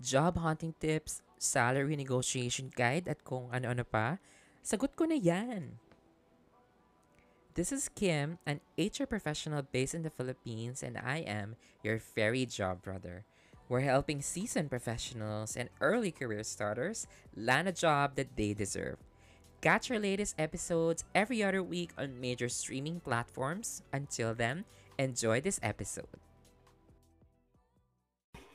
Job hunting tips, salary negotiation guide at kung ano-ano pa, sagot ko na yan. This is Kim, an HR professional based in the Philippines, and I am your fairy job brother. We're helping seasoned professionals and early career starters land a job that they deserve. Catch our latest episodes every other week on major streaming platforms. Until then, enjoy this episode.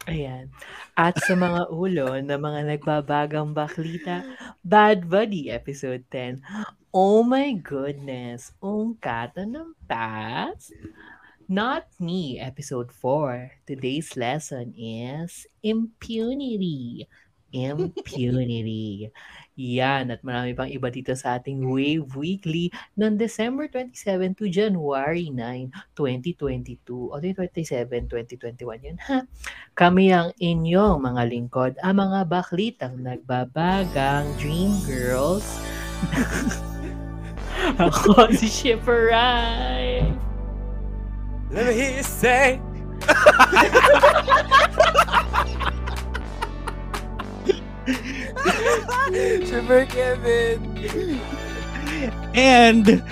Ayan. At sa mga ulo na mga nagbabagang baklita, Bad Buddy Episode 10. Oh my goodness! Ungkata ng past? Not me, Episode 4. Today's lesson is impunity. Impunity. Yan, at marami pang iba dito sa ating Wave Weekly ng December 27 to January 9, 2022. O 27, 2021 yun, ha? Kami ang inyong mga lingkod, ang mga baklitang nagbabagang Dream Girls. Ako si Shipper Rai. Let me hear you say. Super Kevin. And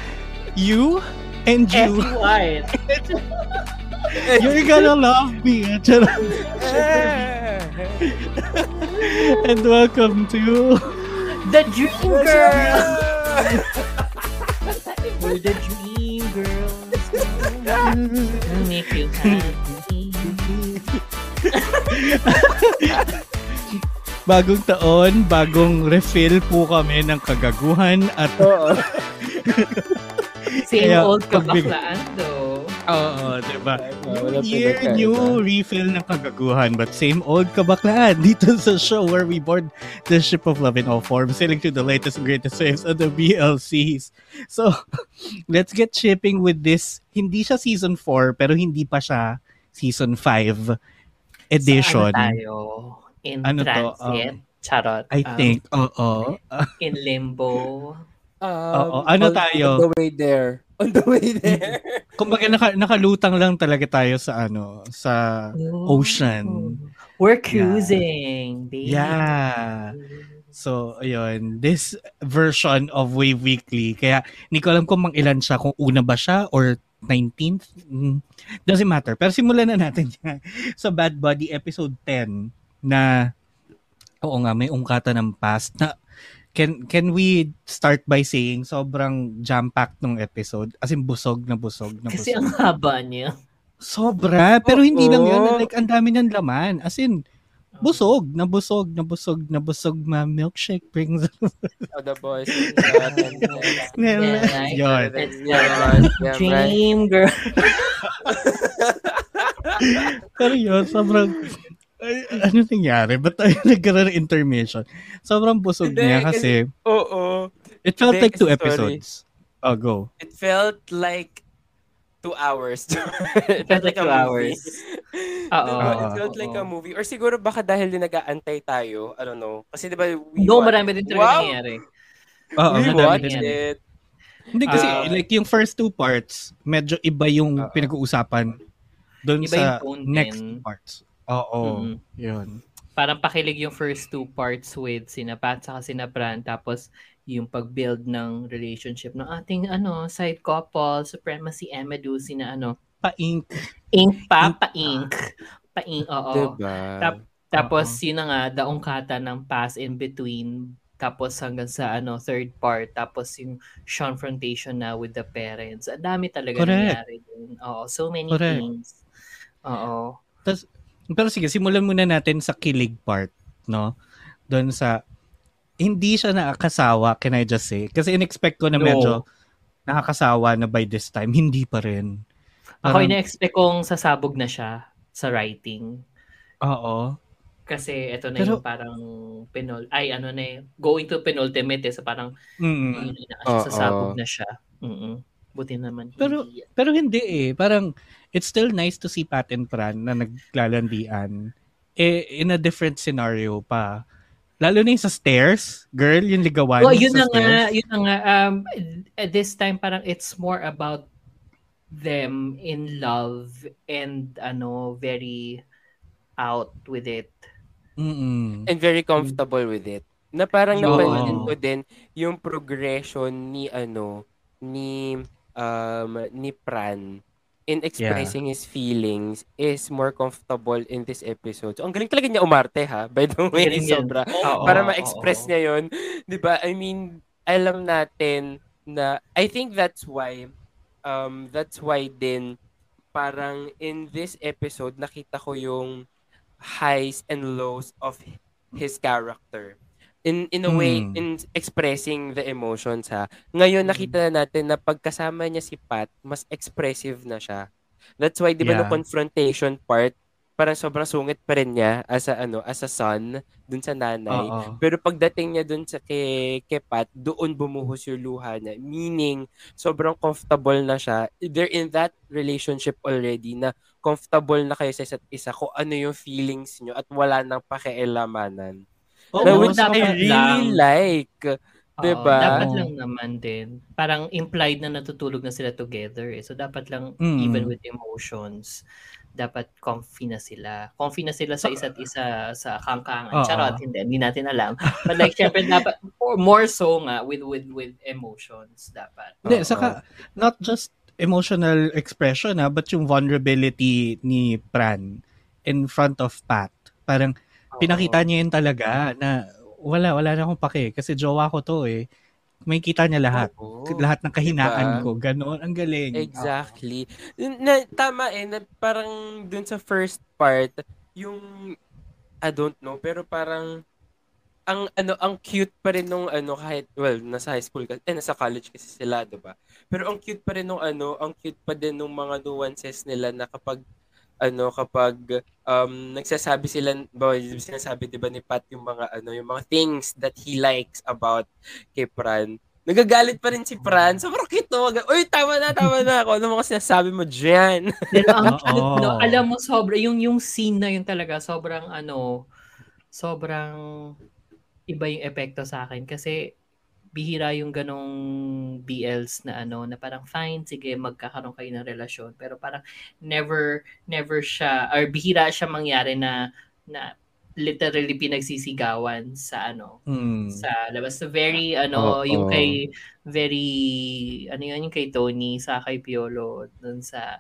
you and you, Effie you're gonna love me. Charot. and welcome to The Dream Girl. We're the Dream Girls. We'll make you happy. Bagong taon, bagong refill po kami ng kagaguhan at Same Kaya, old pagbig- kabaklaan though. Oo, diba? wala New year, new refill ng kagaguhan but same old kabaklaan dito sa show where we board the ship of love in all forms sailing to the latest and greatest waves of the BLCs. So, let's get shipping with this. Hindi siya season 4 pero hindi pa siya season 5 edition. Sa ano tayo? In Ano to, transit? Charot. I Um, think, oo. in limbo. Oo, ano on- tayo? On the way there. On the way there. Kumbaga naka, nakalutang lang talaga tayo sa ano, sa ocean. We're cruising, baby. Yeah. So, ayun, this version of Wave Weekly, kaya hindi ko alam kung mang ilan siya, kung una ba siya or 19th. Mm, doesn't matter. Pero simulan na natin yan. sa Bad Body episode 10 na oo nga, may ungkata ng past na can can we start by saying sobrang jam-packed ng episode? As in, busog na busog na Kasi busog. ang haba niya. Sobra. Pero hindi lang yun. Like, ang dami ng laman. As in, busog, na busog, na busog, na busog, ma milkshake brings Oh, the boys. Yun. Dream girl. Pero yun, sobrang, ano nangyari? Ba't tayo nagkaroon ng intermission? Sobrang busog Hindi, niya kasi- Oo. it felt Hindi, like two sorry. episodes. Oh, go. It felt like two hours. it felt like two hours. Oo. Diba? It felt like a movie. Or siguro baka dahil din nag-aantay tayo. I don't know. Kasi diba we No, marami din talaga Wow! nangyari. Oo, we watched din. it. Hindi kasi, Ah. like, yung first two parts, medyo iba yung Oo. pinag-uusapan doon sa yung next parts. Oo, Mhm. yun. Parang pakilig yung first two parts with sina Pat saka sina Bran. Tapos yung pag-build ng relationship ng ating ano side couple, Supremacy Emedu, sina ano, Pa-ink. Ink pa, pa-ink. Pa-ink, oo. Diba? Tap- Tapos yun na nga, daong kata ng pass in between. Tapos hanggang sa ano third part. Tapos yung confrontation na with the parents. Ang dami talaga Correct. nangyari dun. Oo, so many Correct. things. Oo. Pero sige, simulan muna natin sa kilig part, no? Doon sa, hindi siya nakakasawa, can I just say? Kasi in-expect ko na No. medyo nakakasawa na by this time. Hindi pa rin. Ako Parang- ina-expect kong sasabog na siya sa writing. Oo. Kasi ito na Pero- yung parang penul ay ano na eh, going to penultimate eh, so parang Mm. yun na sasabog na siya. Mm Buti naman. Pero- hindi. Pero hindi eh. Parang, it's still nice to see Pat and Fran na naglalandian. Eh, in a different scenario pa. Lalo na yung sa stairs. Girl, yung ligawan Oh, yun sa na nga, stairs. yun na nga. Um, at this time, parang it's more about them in love and ano, very out with it. Mm-mm. And very comfortable with it. Na parang Oo. napansin ko din yung progression ni ano, ni um ni Pran in expressing his feelings is more comfortable in this episode. So, ang galing talaga niya umarte ha. By the way, Galing sobra. Oo, para ma-express oo. niya yon 'di ba i mean alam natin na I think that's why um that's why din parang in this episode nakita ko yung highs and lows of his character in in a way Hmm. in expressing the emotions ha ngayon nakita na natin na pagkasama niya si Pat mas expressive na siya that's why di ba Yeah. no confrontation part parang sobrang sungit pa rin niya as a ano as a son dun sa nanay Oo. pero pagdating niya dun sa kay, kay Pat, doon bumuhos yung luha niya. Meaning, sobrang comfortable na siya. They're in that relationship already na comfortable na kayo sa isa't isa kung ano yung feelings nyo at wala nang pakialamanan. Oo, na which I really lang. like. Diba? dapat lang naman din. Parang implied na natutulog na sila together eh. So dapat lang Mm. even with emotions, dapat comfy na sila. Comfy na sila sa isa't isa sa kangkangan. Oo. Charot, hindi, hindi natin alam. But like syempre dapat or more so nga with with with emotions dapat. Hindi, Oo. saka, not just emotional expression ha, but yung vulnerability ni Pran in front of Pat. Parang, pinakita niya yun talaga na wala, wala na akong pake kasi jowa ko to eh. May kita niya lahat. Oo. Lahat ng kahinaan Diba? ko. Ganon. Ang galing. Exactly. Na, tama eh, na parang dun sa first part, yung, I don't know, pero parang, ang ano ang cute pa rin nung ano kahit well nasa high school kasi eh nasa college kasi sila 'di ba pero ang cute pa rin nung ano ang cute pa din nung mga nuances nila na kapag ano kapag um nagsasabi sila ba sinasabi 'di ba ni Pat yung mga ano yung mga things that he likes about kay Pran Nagagalit pa rin si Pran. Sobrang cute no. Uy, tama na, tama na. Ako ano mga sinasabi mo dyan? Pero ang cute, no, alam mo sobra yung yung scene na yun talaga sobrang ano sobrang iba yung epekto sa akin kasi bihira yung ganong BLs na ano na parang fine sige magkakaroon kayo ng relasyon pero parang never never siya or bihira siya mangyari na na literally pinagsisigawan sa ano Mm. sa labas. So very ano Oo. yung kay very ano yun yung kay Tony sa kay Piolo dun sa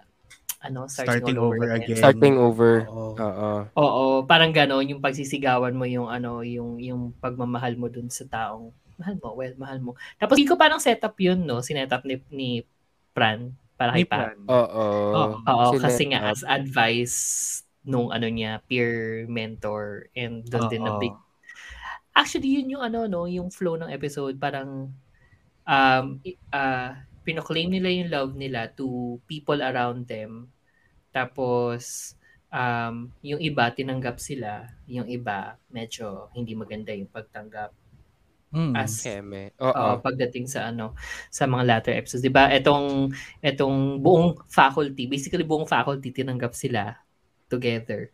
ano starting, Starting all over again. Starting over. Oo. Oo. Oo, parang gano'n yung pagsisigawan mo yung ano yung yung pagmamahal mo dun sa taong mahal mo, well, mahal mo. Tapos hindi ko parang setup yun, no? Sinetup ni, ni Pran para kay Pat. Pran. Oo. Oo, kasi nga as advice nung ano niya, peer mentor and doon din na big Actually, yun yung ano no, yung flow ng episode parang um ah pinoclaim nila yung love nila to people around them. Tapos um yung iba tinanggap sila, yung iba medyo hindi maganda yung pagtanggap Mm. as Keme. Oo, Oo. pagdating sa ano sa mga latter episodes, 'di ba? Etong etong buong faculty, basically buong faculty tinanggap sila together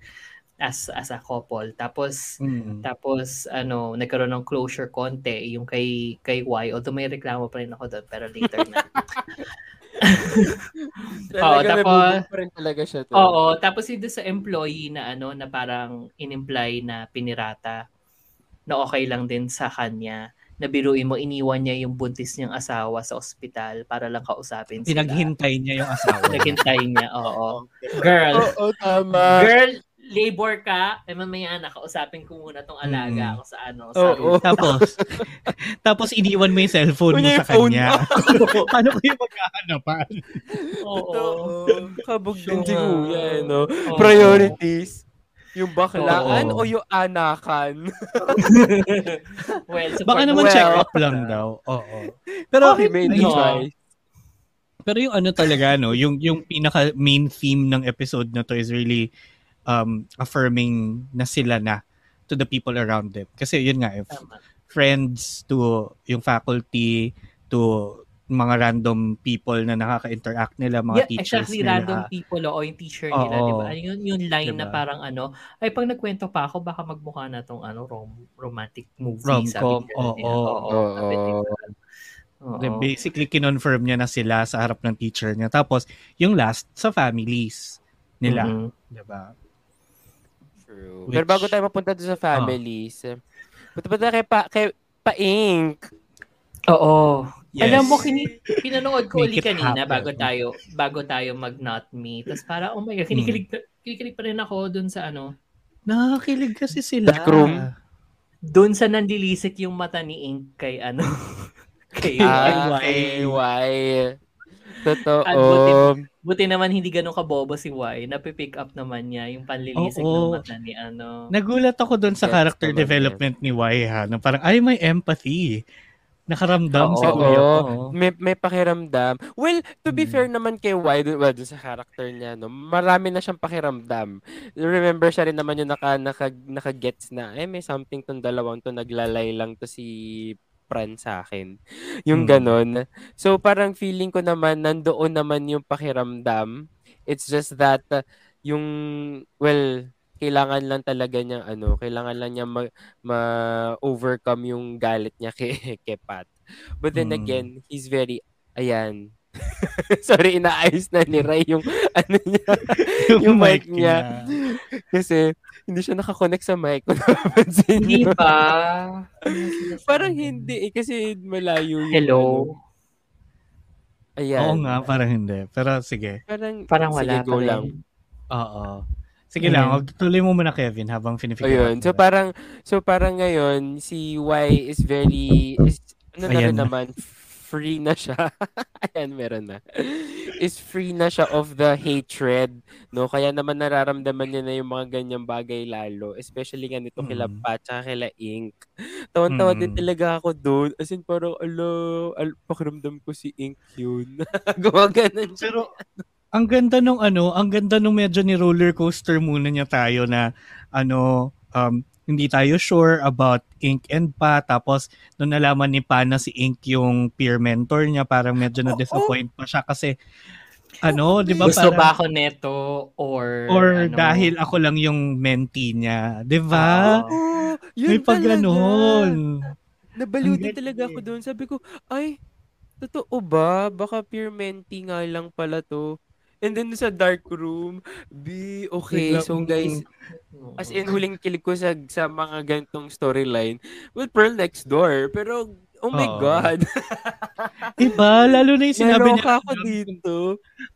as as a couple. Tapos Mm. tapos ano, nagkaroon ng closure konti yung kay kay Y, although may reklamo pa rin ako doon pero later na. May tapos- bubog pa rin talaga siya. to. Oo, tapos yung sa employee na ano na parang in-imply na pinirata na okay lang din sa kanya. Nabiruin mo, iniwan niya yung buntis niyang asawa sa ospital para lang kausapin sila. Pinaghintay niya yung asawa. Pinaghintay niya, oo. Girl, Oo, tama. girl, labor ka, eh mamaya nakausapin ko muna tong alaga Mm. ako sa ano. Sa Oo. tapos, tapos iniwan mo yung cellphone mo sa yung phone kanya. Paano kayo magkahanapan? Oo. Totoo. Kabog din si Oo. Kuya, eh, no? Oo. Priorities. Yung baklaan Oo. o yung anakan? well, support Baka naman Well. check up lang daw. Oo. Pero, He made the ayun. choice. pero yung ano talaga, no, yung, yung pinaka main theme ng episode na to is really um, affirming na sila na to the people around them. Kasi yun nga, if Tama. friends to yung faculty to mga random people na nakaka-interact nila, mga yeah, teachers exactly, nila. random people o yung teacher nila, di ba? Yun, yung line na Diba? parang ano, ay pag nagkwento pa ako, baka magmukha na tong ano, rom, romantic movie. Rom-com, sabi niya. oo. Oo. Oo. basically, kinonfirm niya na sila sa harap ng teacher niya. Tapos, yung last, sa families nila. Mhm. Diba? True. Which- Pero bago tayo mapunta doon sa families, punta pa tayo kay, pa, kay Pa-Ink. Oo. Yes. Alam mo, kini, pinanood ko ulit it kanina happen. bago tayo bago tayo mag not me. Tapos para, oh my God, kinikilig, kinikilig pa rin ako dun sa ano, Nakakilig kasi sila. Darkroom. dun sa nandilisik yung mata ni Ink kay ano, kay Ah, Y. kay Y. Totoo. At buti- Buti naman hindi ganun kabobo si Y. Napipick up naman niya yung panlilisik Oo. ng mata ni ano. Nagulat ako doon sa Yes, character development ni Y ha. Na parang, ay, may empathy. Nakaramdam si Oo. Kuya ko. May, may pakiramdam. Well, to be Hmm. fair naman kay dun, well, sa character niya, no, marami na siyang pakiramdam. Remember siya rin naman yung naka, naka, naka-gets na, eh, may something tong dalawang to, naglalay lang to si Fran sa akin. Yung Hmm. ganon. So, parang feeling ko naman, nandoon naman yung pakiramdam. It's just that, uh, yung, well, kailangan lang talaga niya ano, kailangan lang niya ma, ma-overcome yung galit niya kay, kay Pat. But then Hmm. again, he's very, ayan. Sorry, inaayos na ni Ray yung ano niya, yung, mic niya. Kasi hindi siya nakakonect sa mic. Hindi ba? Parang hindi eh, kasi malayo yung Hello? ano. Ayan. Oo nga, parang hindi. Pero sige. Parang, Parang sige, wala go pa lang. Oo. Sige lang, Ayan. magtuloy mo muna Kevin habang finifigure Ayun. So parang so parang ngayon si Y is very is ano na naman free na siya. Ayan, meron na. Is free na siya of the hatred, no? Kaya naman nararamdaman niya na yung mga ganyang bagay lalo, especially nga nito kila Mm. Pat tsaka kila Ink. Tawan-tawa din Mm. talaga ako doon. As in parang alo, al, pakiramdam ko si Ink yun. Gumaganon siya. Pero ang ganda nung ano, ang ganda nung medyo ni roller coaster muna niya tayo na ano, um, hindi tayo sure about Ink and Pa. Tapos, nung nalaman ni Pa na si Ink yung peer mentor niya, parang medyo na-disappoint pa siya kasi ano, di ba Gusto parang, ba ako neto or or ano? dahil ako lang yung mentee niya. Di ba? Oh, yun May pag talaga. ganon. Nabaliw Ang din galing talaga ako doon. Sabi ko, ay, totoo ba? Baka pure mentee nga lang pala to. And then sa dark room, B, okay. So guys, as in huling kilig ko sa, sa mga ganitong storyline, well, Pearl next door. Pero, oh my Oo. God. Diba? Lalo na yung sinabi niya, ako dito.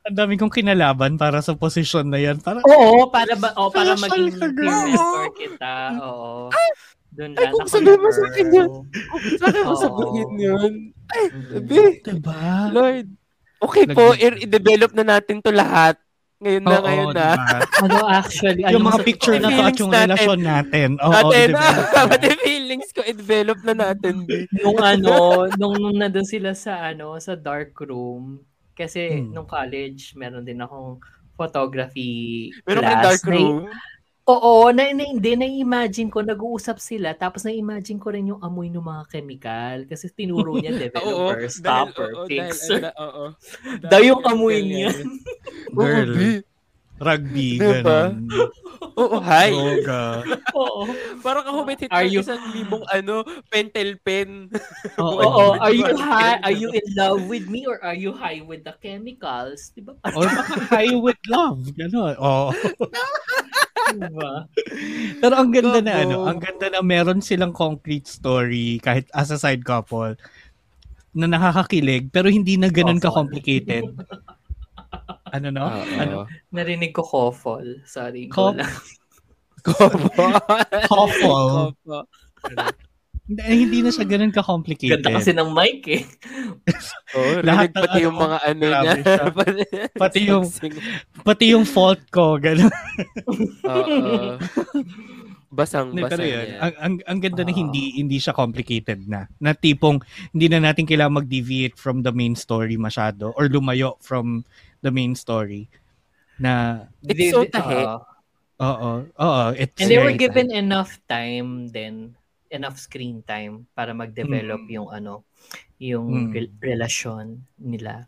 ang dami kong kinalaban para sa posisyon na yan. Para, Oo, para ba oh, para maging peer mentor kita. Oo. Doon Ay, kung sabihin mo sa akin yun. Saan ako Oo. sabihin yun? Ay, Mhm. B, diba? Lord. Okay po, Nag- i-develop na natin to lahat. Ngayon na, Oo, ngayon na. diba? Ano actually, yung mga sa picture na to at Feelings yung natin. relasyon natin. Oo, natin, diba? pati feelings ko, i-develop na natin. B. nung ano, nung, nung nandun sila sa ano, sa dark room, kasi Hmm. nung college, meron din akong photography Meron class. kang dark Na- room. Oo, na, na, hindi, na-imagine ko, nag-uusap sila, tapos na-imagine ko rin yung amoy ng mga chemical, kasi tinuro niya developer, stopper, oo, fixer. Dahil, oo. Yung amoy niya. Girl. Rugby, Diba? ganun. Oo, hi. Droga. Oo. Parang ako may hit Are ng you- isang libong ano, pentel pen. Oo. Oo, are you high? Are you in love with me or are you high with the chemicals? Di ba? Or baka high with love. Ganun. Oo. Diba? Pero ang ganda na ano, ang ganda na meron silang concrete story kahit as a side couple na nakakakilig pero hindi na Awful. ka-complicated. Ano no? Ano? Narinig ko kofol. Sorry. Kof- Ko lang. Kopo. Couple. Kopo. Hindi, hindi na siya ganun ka-complicated. Ganda kasi ng mic eh. Oo, Lahat ng pati ano, yung mga ano niya. Pati yung- Pati yung fault ko, ganun. Oo. Basang Hindi, basa pero yun, niya. ang, ang, ang ganda na Ah. hindi hindi siya complicated na. Na tipong hindi na natin kailangan mag-deviate from the main story masyado or lumayo from the main story. Na It's so tahe. oo. Oo. It's And they were given sad. enough time then, enough screen time para mag-develop Mm. yung ano, yung Mm. rel- relasyon nila.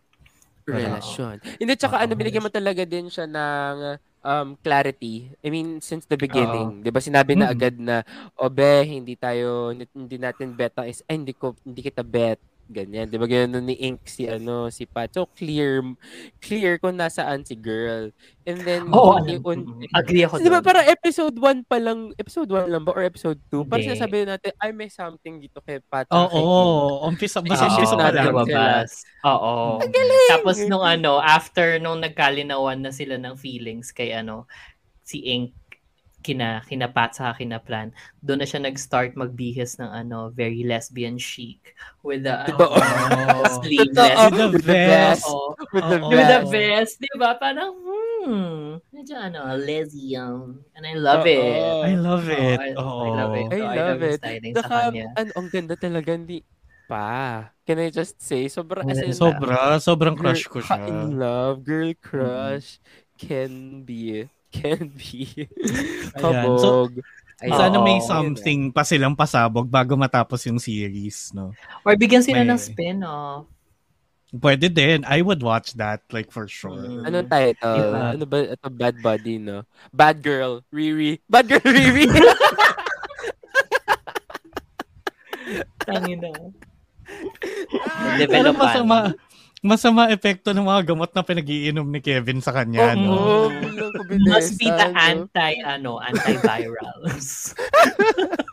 relasyon. Hindi, tsaka ano, binigyan mo talaga din siya ng um, clarity. I mean, since the beginning. Di ba sinabi na Mm. agad na, o be, hindi tayo, hindi natin bet ang is, ay, hindi, ko, hindi kita bet. Ganyan. Di ba ganyan ni Ink si ano, si Pat. So, clear, clear kung nasaan si girl. And then, ano, mm, agree ako Di ba parang episode 1 pa lang, episode 1 lang ba or episode 2? Parang Hindi. sinasabi natin, ay may something dito kay Pat. Oo. Ink. Oh, umpisa, basta Isisip umpisa pa natin lang. sila. lumabas. Oo. Tapos nung ano, after nung nagkalinawan na sila ng feelings kay ano, si Ink, kina, kinapat sa kinaplan, doon na siya nag-start magbihis ng ano, very lesbian chic with the Totoo. ano, sleeveless. With the vest. With the Oo. With the vest. vest, di ba? Parang, hmm, medyo ano, lesbian. And I love Oo. it. I love it. I, Oo. I love it. I So, love yung it. Saka, ano, ang ganda talaga, hindi pa. Can I just say, sobrang as in, Sobra. Sobrang crush ko siya. In love, girl crush, can be, can be, Ayan. So, kabog. Sana may something pa silang pasabog bago matapos yung series, no? Or bigyan sila May- ng spin-off. Pwede din. I would watch that, like, for sure. Mm. Anong title? Diba? Ano ba? Ito, Bad Buddy, no? Bad Girl, Riri. Bad Girl, Riri. Tangin na. Develop masama, masama epekto ng mga gamot na pinag-iinom ni Kevin sa kanya, no? Oo, bilang ko Must be the no? anti, ano, antivirals.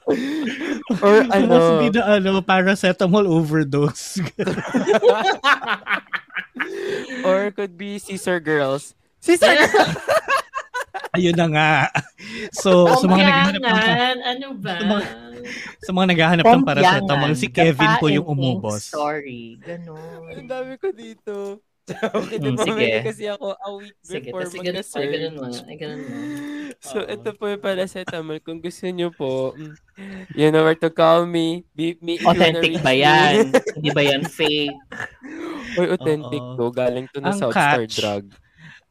Or It ano, must be the ano, paracetamol overdose. or could be Caesar Girls. Caesar Girls! Ayun na nga. So, sa mga naghahanap ng ano ba? Sa mga- sa mga naghahanap ng paracetamol, si Kevin po yung umubos. Story, ganun. Ang dami ko dito. Okay, Mm, sige. kasi ako a week Sige, before kasi ganun, ay, ganun mag-search. Ay, ganun mo. So, ito po yung paracetamol. Kung gusto nyo po, you know where to call me. Beep me. Authentic ba yan? Hindi ba yan fake? Uy, authentic to. Galing to na Ang South Star Drug.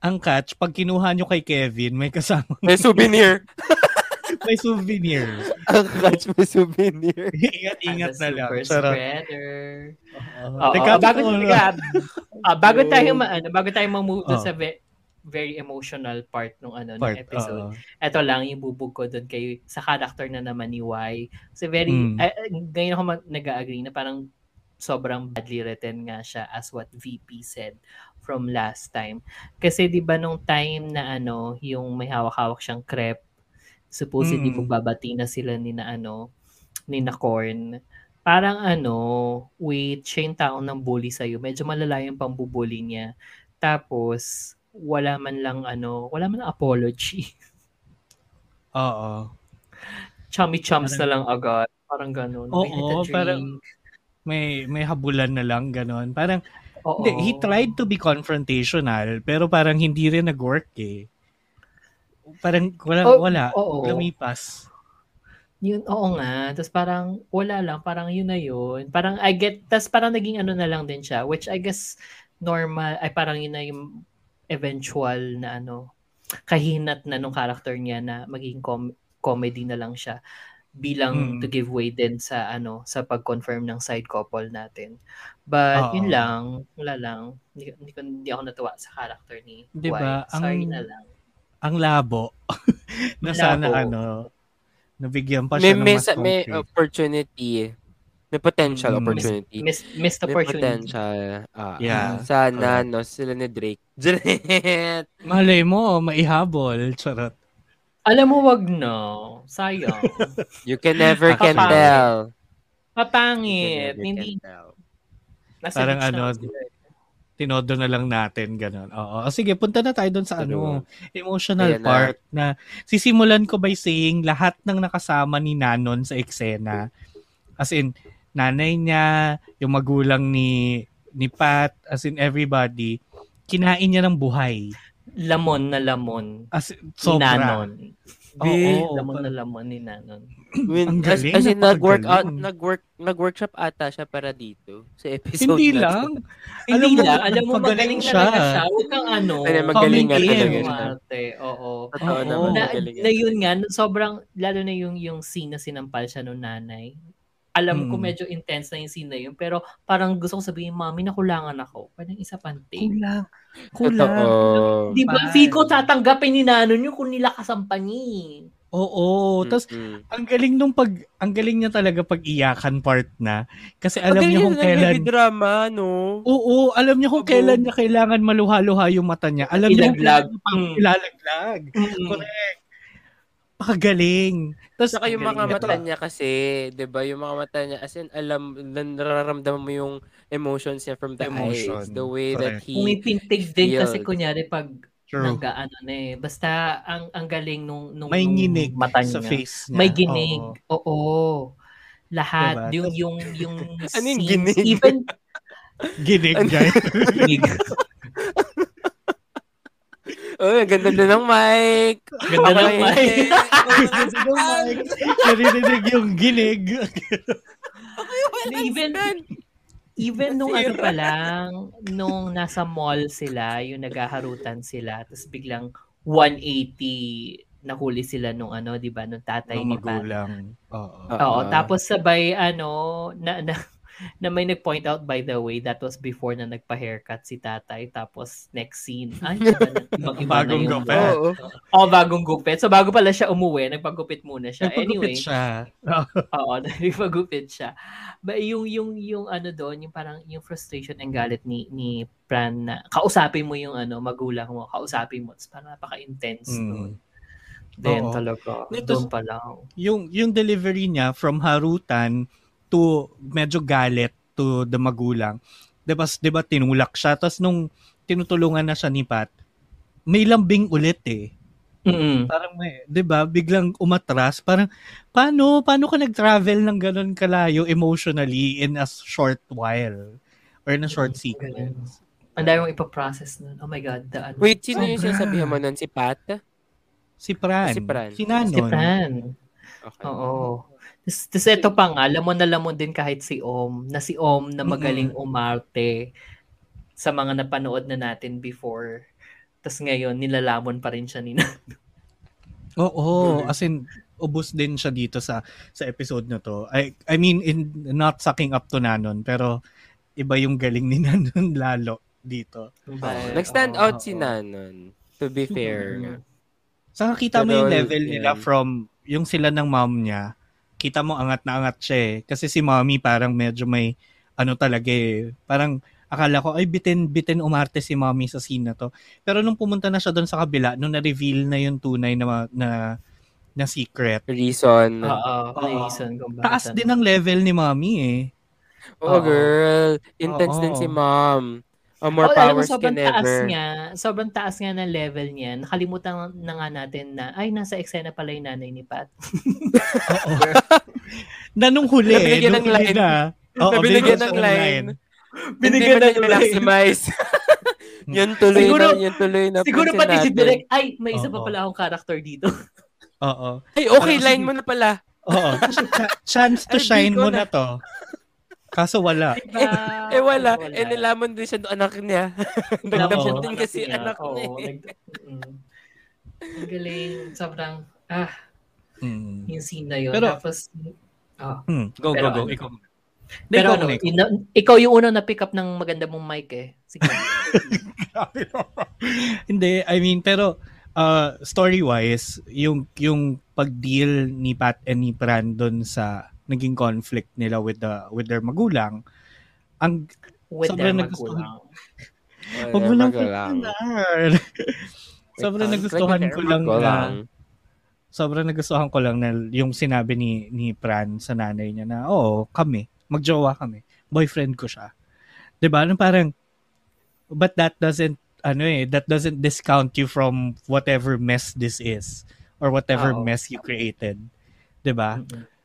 Ang catch, pag kinuha nyo kay Kevin, may kasama, May souvenir. may souvenir. Ang catch may souvenir. Ingat-ingat na lang. super Sarap. spreader. Oo, Teka, bago, teka, ah, bago tayo ma, ano, bago tayo ma-move Oh. sa ve- very emotional part ng ano ng part, episode. oo. Ito lang yung bubog ko doon kay sa character na naman ni Y. So very Mm. eh, eh, ngayon ako mag- nag-agree na parang sobrang badly written nga siya as what VP said from last time. Kasi 'di ba nung time na ano, yung may hawak-hawak siyang crepe, supposedly Mm. magbabati na sila ni na ano, ni na Corn. Parang ano, wait, siya yung taong nang bully sa'yo. Medyo malala yung pambubuli niya. Tapos, wala man lang ano, wala man lang apology. Oo. Chummy chums na Parang- lang agad. Parang ganun. Oo, parang may may habulan na lang ganon. Parang Oo. hindi, he tried to be confrontational pero parang hindi rin nag-work eh. Parang wala Oh, wala oo. lumipas. Yun, oo nga. Tapos parang wala lang. Parang yun na yun. Parang I get, tapos parang naging ano na lang din siya. Which I guess normal, ay parang yun na yung eventual na ano, kahinat na nung character niya na maging com- comedy na lang siya bilang Mm. to give way din sa ano sa pag-confirm ng side couple natin. But Oo. yun lang, wala lang. Hindi, hindi, hindi ako natuwa sa character ni Di ba? White. Sorry Ang- na lang. Ang labo na sana labo. ano nabigyan pa May, siya ng may, mas sa- may concrete. opportunity. May potential Mm. opportunity. Miss, missed May opportunity. potential. Ah, Yeah. Sana, no, sila ni Drake. Malay mo, maihabol. Charot. Alam mo, wag na. Sayang. You can never can Kapangit. tell. You Papangit. can never Hindi. can tell. Nasa Parang na ano, sila. Tinodo na lang natin, ganun. Oo. O, Sige, punta na tayo doon sa ano, emotional Ayan na. part na. sisimulan ko by saying lahat ng nakasama ni Nanon sa eksena. As in, nanay niya, yung magulang ni ni Pat, as in everybody, kinain niya ng buhay. Lamon na lamon. As Ni sobra. Nanon. Be, Oo, lamon na lamon ni Nanon. When, Ang as, as in, nag-work out, nag-work, nag-workshop ata siya para dito. Sa episode Hindi na lang. Hindi Alam mo, lang, alam mo, magaling magaling siya. talaga siya. Huwag kang ano. Kaya magaling nga talaga siya. arte. Oo. Totoo na, magaling na yun nga, sobrang, lalo na yung, yung scene na sinampal siya nung nanay. Alam ko Mm. medyo intense na yung scene na yun, pero parang gusto ko sabihin, mami, nakulangan ako. Parang isa pang take. Kulang. Totoo. Kulang. Di ba, ko tatanggapin ni Nanon yun kung nilakasan pa niya. Oo. Tapos, Mm-mm. ang galing nung pag, ang galing niya talaga pag iyakan part na. Kasi Ang alam niya kung ng kailan, heavy drama, no? Oo, alam niya kung kailan niya kailangan maluha-luha yung mata niya. Alam niya kung Ilaglag. kailan niya pang Mm. ilalaglag. Correct. Pakagaling. Tapos, Saka yung mga mata niya kasi, 'di ba? Yung mga mata niya as in alam nararamdaman mo yung emotions niya from the Emotion. eyes, the way that Correct. he Pumipintig din kasi feels. kunyari pag True. nag-ano na eh. Basta ang ang galing nung nung, May nginig mata sa niya. face niya. May ginig. Oo. Oo. Lahat. Diba? Yung yung yung Ano yung scenes, ginig? even Ginig, guys. ginig. Oh, ang ganda din ng mic. Ganda ng mic. yun. Naririnig yung ginig. even even nung ano pa lang, nung nasa mall sila, yung naghaharutan sila, tapos biglang 180 nahuli sila nung ano, 'di ba, nung tatay Ng ni Pat. magulang. Oo. Oo, tapos sabay ano na, na na may nag-point out by the way that was before na nagpa-haircut si tatay tapos next scene ay iba na, ibang iba na Bagong yung gupit. Oo. oh bagong gupit so bago pala siya umuwi nagpagupit muna siya anyway Nagpagupit siya. oo nagpagupit siya but yung yung yung ano doon yung parang yung frustration and galit ni ni Pran na kausapin mo yung ano magulang mo kausapin mo Tapos parang napaka-intense Mm. doon then Oo. talaga Ito- doon pa lang yung yung delivery niya from harutan to medyo galit to the magulang. 'Di ba, 'di ba tinulak siya tapos nung tinutulungan na siya ni Pat, may lambing ulit eh. mm Parang may, 'di ba, biglang umatras, parang paano paano ka nag-travel ng ganun kalayo emotionally in a short while or in a short sequence. Ang dami mong ipaprocess nun. Oh my God. The, ano, Wait, sino yung sinasabihan mo nun? Si Pat? Si Pran. Si Pran. Si Nanon. Si Fran. Okay. Oo. Tapos ito pa nga, lamon na lamon din kahit si Om, na si Om na magaling umarte sa mga napanood na natin before. Tapos ngayon, nilalamon pa rin siya ni Nan. Oo, as in ubos din siya dito sa sa episode na to. I I mean in not sucking up to Nanon, pero iba yung galing ni Nanon lalo dito. Oo. Nag-stand out si oo. Nanon. To be fair. nga. Saka kita mo yung level yan. nila from yung sila ng mom niya. Kita mo angat na angat siya eh. Kasi si mommy parang medyo may ano talaga eh. Parang akala ko ay bitin bitin umarte si mommy sa scene na to. Pero nung pumunta na siya doon sa kabila, nung na-reveal na yung tunay na na, na secret, Reason. Oo, Oo. reason kung bakit. taas din ang level ni mommy eh. Oh, Oo. girl. Intense Oo. din si mom. Oh, more Oh, alam mo, powers sobrang can taas ever. nga. Sobrang taas nga ng level niya. Nakalimutan na nga natin na, ay, nasa eksena pala yung nanay ni Pat. Oo. na nung huli, Nabinigyan nung ng huli line. na. Oo, Nabinigyan binigyan ng line. Binigyan ng line. maximize. yun tuloy Siguro- na, yun tuloy na. Siguro pati si. Direk, ay, may isa pa Oo. pala akong character dito. Oo. Ay, okay, line mo na pala. Oo. Ch- chance to shine mo na to. Kaso wala. Eh, wala. Eh, nilaman din siya ng anak niya. Nagdamot Oo. din kasi anak Oo, niya. eh. nag- mm. Ang galing. Sobrang, ah, Hmm. yung scene na yun. Pero- Tapos, ah. Hmm. Go, Pero go, go. ano? Ikaw. Pero Ikaw ano, muna, ikaw. ina- ikaw yung unang na-pick up ng maganda mong mic eh. Sige. Hindi, I mean, pero uh, story-wise, yung, yung pag-deal ni Pat and ni Pran doon sa naging conflict nila with the with their magulang, ang With Sobrang their nagustuhan. magulang. Huwag mo lang pagkalar. Sobrang nagustuhan ko lang na sobrang nagustuhan ko lang na yung sinabi ni ni Pran sa nanay niya na oo, kami, magjowa kami. Boyfriend ko siya. 'Di ba? Ano parang but that doesn't ano eh, that doesn't discount you from whatever mess this is or whatever Oo. mess you created. 'Di ba?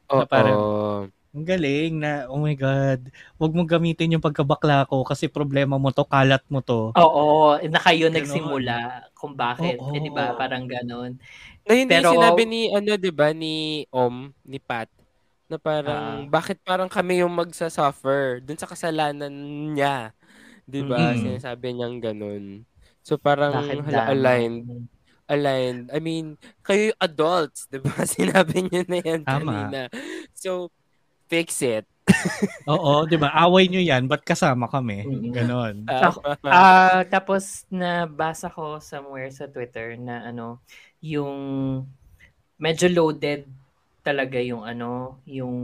Oo. Na parang- Ang galing na, oh my God, wag mong gamitin yung pagkabakla ko kasi problema mo to, kalat mo to. Oo, na kayo Ganon. nagsimula kung bakit. Oo. Eh, di ba? Parang ganon. Na hindi Pero- sinabi ni ano 'di ba ni Om, ni Pat na parang Ah. bakit parang kami yung magsa-suffer dun sa kasalanan niya. 'Di ba? Mm. Sinasabi niyang ganun. So parang hala, aligned. Aligned. I mean, kayo yung adults, 'di ba? Sinabi niyo na yan Tama. kanina. So fix it. Oo, 'di ba? Away nyo 'yan, ba't kasama kami? Mm. Ganon. Tama. Ah, tapos nabasa ko somewhere sa Twitter na ano, yung medyo loaded talaga yung ano, yung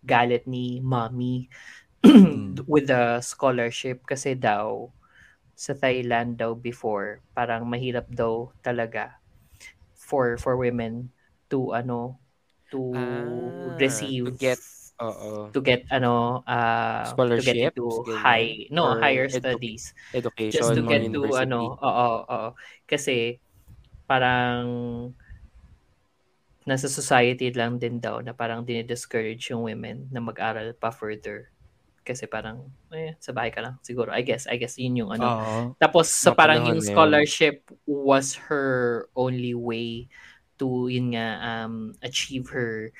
galit ni mommy with the scholarship kasi daw sa Thailand daw before, parang mahirap daw talaga for for women to ano to Ah, receive to get oo, to get ano uh to Scholarships, get into high no higher edu- studies. Education just to get to university. ano oo oo. Kasi parang nasa society lang din daw na parang dinidiscourage yung women na mag-aral pa further kasi parang eh sa bahay ka lang siguro I guess I guess yun yung ano Oo. tapos sa parang yung na yun. scholarship was her only way to yun nga um achieve her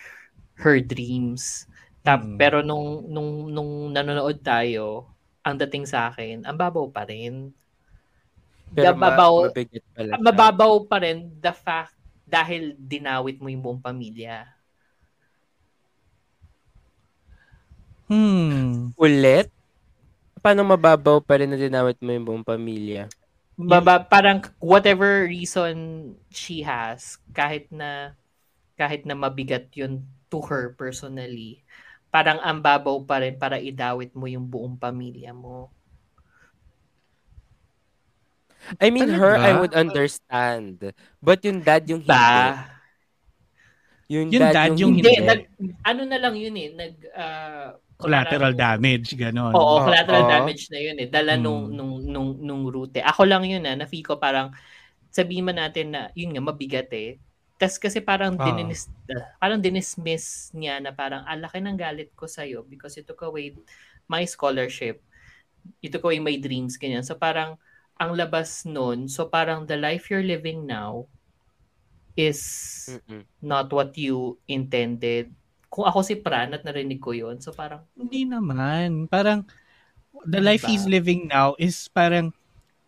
her dreams. Tap, Mm. pero nung nung nung nanonood tayo, ang dating sa akin, ang babaw pa rin. Pero ma- pala siya. Mababaw pa rin the fact dahil dinawit mo yung buong pamilya. Hmm. Ulit? Paano mababaw pa rin na dinawit mo yung buong pamilya? Baba, parang whatever reason she has, kahit na kahit na mabigat yun to her personally, parang ang babaw pa rin para idawit mo yung buong pamilya mo. I mean, Talaga? her, I would understand. But yung dad, yung hindi. Ba? Yung, Yung dad, dad, yung, yung hindi. Hindi, nag, ano na lang yun eh, nag, ah, Collateral damage, ganon. Oo, collateral oo. damage na yun eh. Dala nung, Hmm. nung, nung, nung route. Ako lang yun ah, na feel ko parang, sabihin man natin na, yun nga, mabigat eh. Tapos kasi parang, dininis, ah, parang dinismiss niya na parang, ah, laki ng galit ko sa'yo because you took away my scholarship. You took away my dreams, ganyan. So parang, ang labas nun, so parang the life you're living now is Mm-mm. not what you intended. Kung ako si Pran at narinig ko yun, so parang, Hindi naman. Parang, the Ano life he's living now is parang,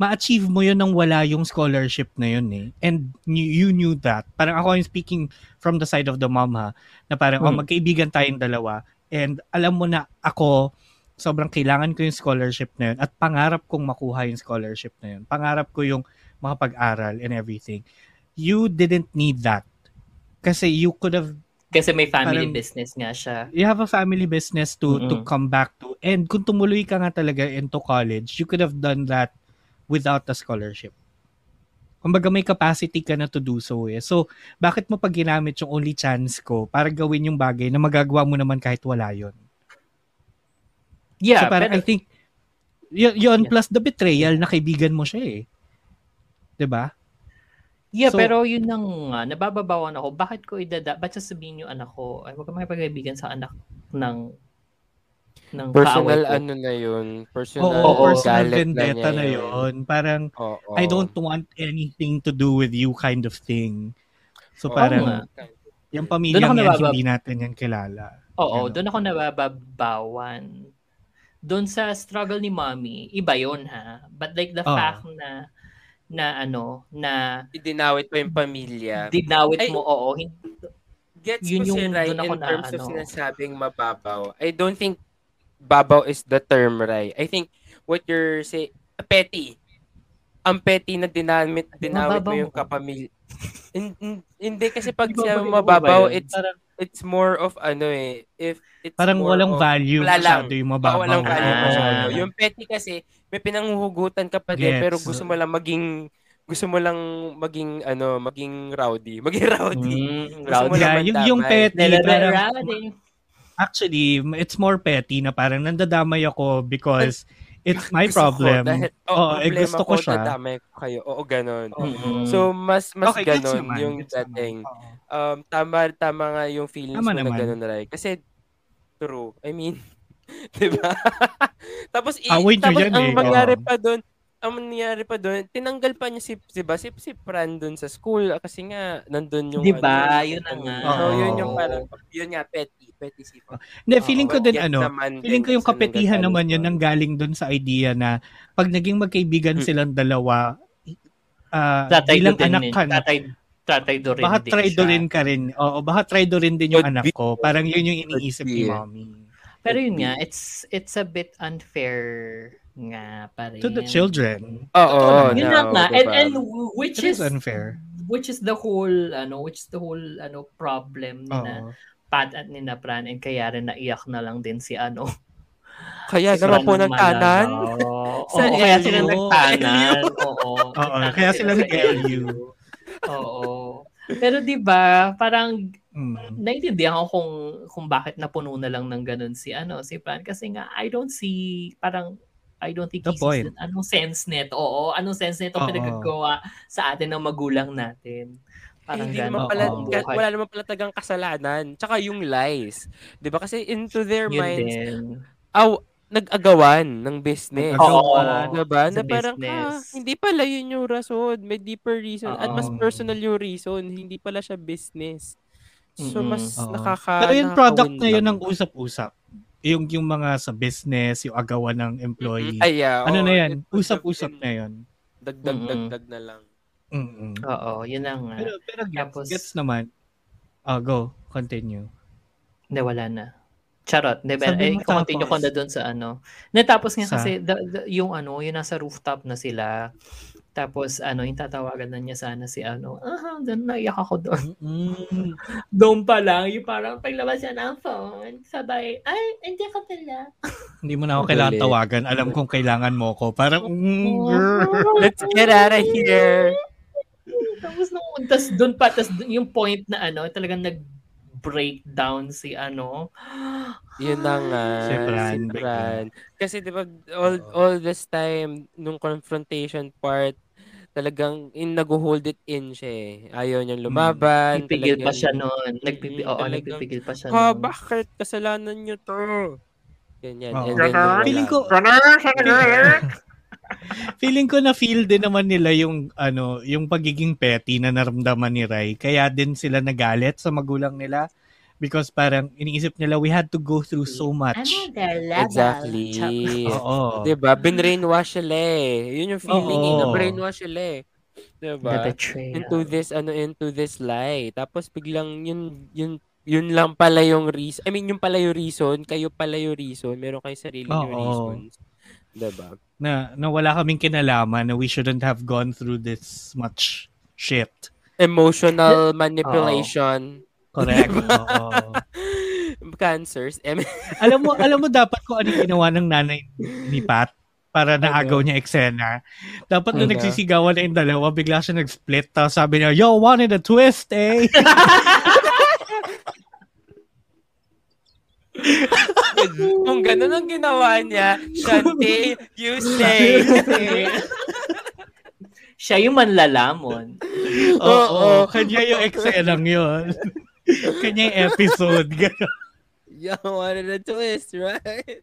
ma-achieve mo yun nang wala yung scholarship na yun eh. And you, you knew that. Parang ako yung speaking from the side of the mom ha, na parang, oh, Hmm. magkaibigan tayong dalawa. And alam mo na ako, sobrang kailangan ko yung scholarship na yun at pangarap kong makuha yung scholarship na yun. Pangarap ko yung makapag-aral and everything. You didn't need that. Kasi you could have kasi may family Parang- business nga siya. you have a family business to to Mm-mm. come back to and kung tumuloy ka nga talaga into college you could have done that without a scholarship kumbaga may capacity ka na to do so eh so bakit mo pag ginamit yung only chance ko para gawin yung bagay na magagawa mo naman kahit wala yon Yeah, so parang pero, I think yun, yun Yeah. plus the betrayal na kaibigan mo siya eh 'di ba yeah, so- pero yun nang nga, nabababawan ako. Bakit ko idada, ba't sasabihin yung anak ko, ay, huwag ka makipagkaibigan sa anak ng ng Personal ano na yun. Personal, Oo, personal galit vendetta niya na yun. Parang Oo. I don't want anything to do with you kind of thing. So Oo parang nga. yung ako yan, nababab- hindi natin yan kilala. Oo, Ganun. doon ako nabababawan. Doon sa struggle ni mommy, iba yun ha. But like the Oo. fact na na ano, na Idinawit pa yung pamilya. dinawit Ay, mo, oo, Gets Yun ko si yung Rai doon ako in na, terms of ano. sinasabing mababaw. I don't think babaw is the term, Rai. I think what you're say petty. Ang petty na dinamit, dinawit mo yung mo. kapamilya. Hin- hin- Hindi kasi pag ba- mababaw, ba yun? It's more of ano eh. If it's Parang more walang of, value wala lang. masyado yung Baka mababaw. walang value Ah. masyado. Yung petty kasi, may pinanghuhugutan ka pa din, Gets. pero gusto mo lang maging, gusto mo lang maging, ano, maging rowdy. Maging rowdy. Mm, Gusto mo rowdy. Yeah, yung, yung petty, parang, Rowdy. actually, it's more petty na parang nandadamay ako because it's my Gusto ko, problem. dahil, oh, Oo, eh, problema gusto ko siya. dadamay ko kayo. Oo, ganun. Mm-mm. So, mas, mas okay, ganun yung dating. Oo. Um, tama, tama nga yung feelings Tama mo na naman. ganun, Rai. Kasi, true. I mean, di ba? tapos, i- Away tapos yan ang eh. mangyari Oo. pa doon, ang nangyari pa doon, tinanggal pa niya si, si ba, si, si Fran doon sa school ah, kasi nga, nandun yung... Di ba? ano, Yun na nga. So, yun yung parang, yun nga, petty, petty si Fran. Hindi, feeling ko din ano, naman feeling ko yung kapetihan naman yun nang galing doon sa idea na pag naging magkaibigan Mm. silang dalawa, ah, Tatay bilang do din anak eh. ka na, Tatay, tatay do rin baka din try siya. rin ka rin. Oo, baka try rin din yung Could anak be. ko. Parang yun yung iniisip ni be. mommy. Pero yun nga, it's it's a bit unfair nga pa rin. To the children. Oo, Yun no, nga. And, diba? and which It is is unfair. which is the whole ano which is the whole ano problem ni na. Pat at ni na Pran and kaya rin naiyak na lang din si ano Kaya si naman po ng. Sa Oo, kaya LU. sila nagtanan. Oo. Kaya sila nag-LU. Oo. Pero 'di ba, parang Mm. naiintindihan ko kung kung bakit napuno na lang ng ganun si ano si Fran kasi nga I don't see parang I don't think The point. anong sense nito. Oo, anong sense nito pinagagawa sa atin ng magulang natin. Parang hindi naman pala, ang ka- wala naman pala tagang kasalanan. Tsaka yung lies. 'Di ba Kasi into their Yun minds, din. aw, nag-agawan ng business. Oo. Diba? sa Na parang, ah, business. hindi pala yun yung rason. May deeper reason. At mas personal yung reason. Hindi pala siya business. So, mas Oo. nakaka Pero yung product na yun lang. ng usap-usap. Yung yung mga sa business, yung agawan ng employee. Ay, yeah. ano oo, na yan? Usap-usap na yun. Dagdag, Mm-mm. dagdag na lang. Mm-mm. Oo, yun na nga. Pero, pero gets, Tapos- gets naman. Oh, go. Continue. Hindi, wala na. Charot. Hindi, Sabi eh, continue ko na doon sa ano. Natapos nga Sa? kasi the, the- yung ano, yung nasa rooftop na sila. Tapos ano, yung tatawagan na niya sana si ano. Ah, doon naiyak ako doon. Doon pa lang, yung parang paglabas niya ng phone, sabay, ay, hindi ka pala. Hindi mo na ako kailangan tawagan. Alam kong kailangan mo ko. Parang, mm, girl. Let's get out of here! Tapos nung, tas doon pa, tas yung point na ano, talagang nag breakdown si ano. Yun na nga. Si Fran, Si Fran. Kasi di ba, all, all this time, nung confrontation part, talagang in, nag-hold it in siya eh. Ayaw niyang lumaban. Nagpipigil pa siya noon. Nagpipi Mm, oo, talagang, nagpipigil pa siya Ha, noon. bakit? Kasalanan niyo to. Ganyan. Oo. And then. Feeling ko, feeling ko na feel din naman nila yung ano, yung pagiging petty na naramdaman ni Rai. Kaya din sila nagalit sa magulang nila because parang iniisip nila we had to go through so much. Exactly. Oo. Diba? Binrainwash sila eh. Yun yung feeling eh. Na-brainwash sila eh. Diba? betrayal. Into this, ano, into this lie. Tapos biglang yun, yun, yun lang pala yung reason. I mean, yung pala yung reason. Kayo pala yung reason. Meron kayo sarili yung reasons. Diba? Na, na wala kaming kinalaman na we shouldn't have gone through this much shit. Emotional manipulation. Correct. Oo. Cancers. Alam mo, alam mo dapat kung ano ginawa ng nanay ni Pat para naagaw niya eksena. Dapat nung Ano? nagsisigawan na yung dalawa, bigla siya nag-split. Tapos sabi niya, yo, wanted a twist, eh. Kung ganun ang ginawa niya, Shanti, you say. Siya yung manlalamon. Oo. Kanya yung eksenang yun. Kanya yung episode. Ganun. You wanted a twist, right?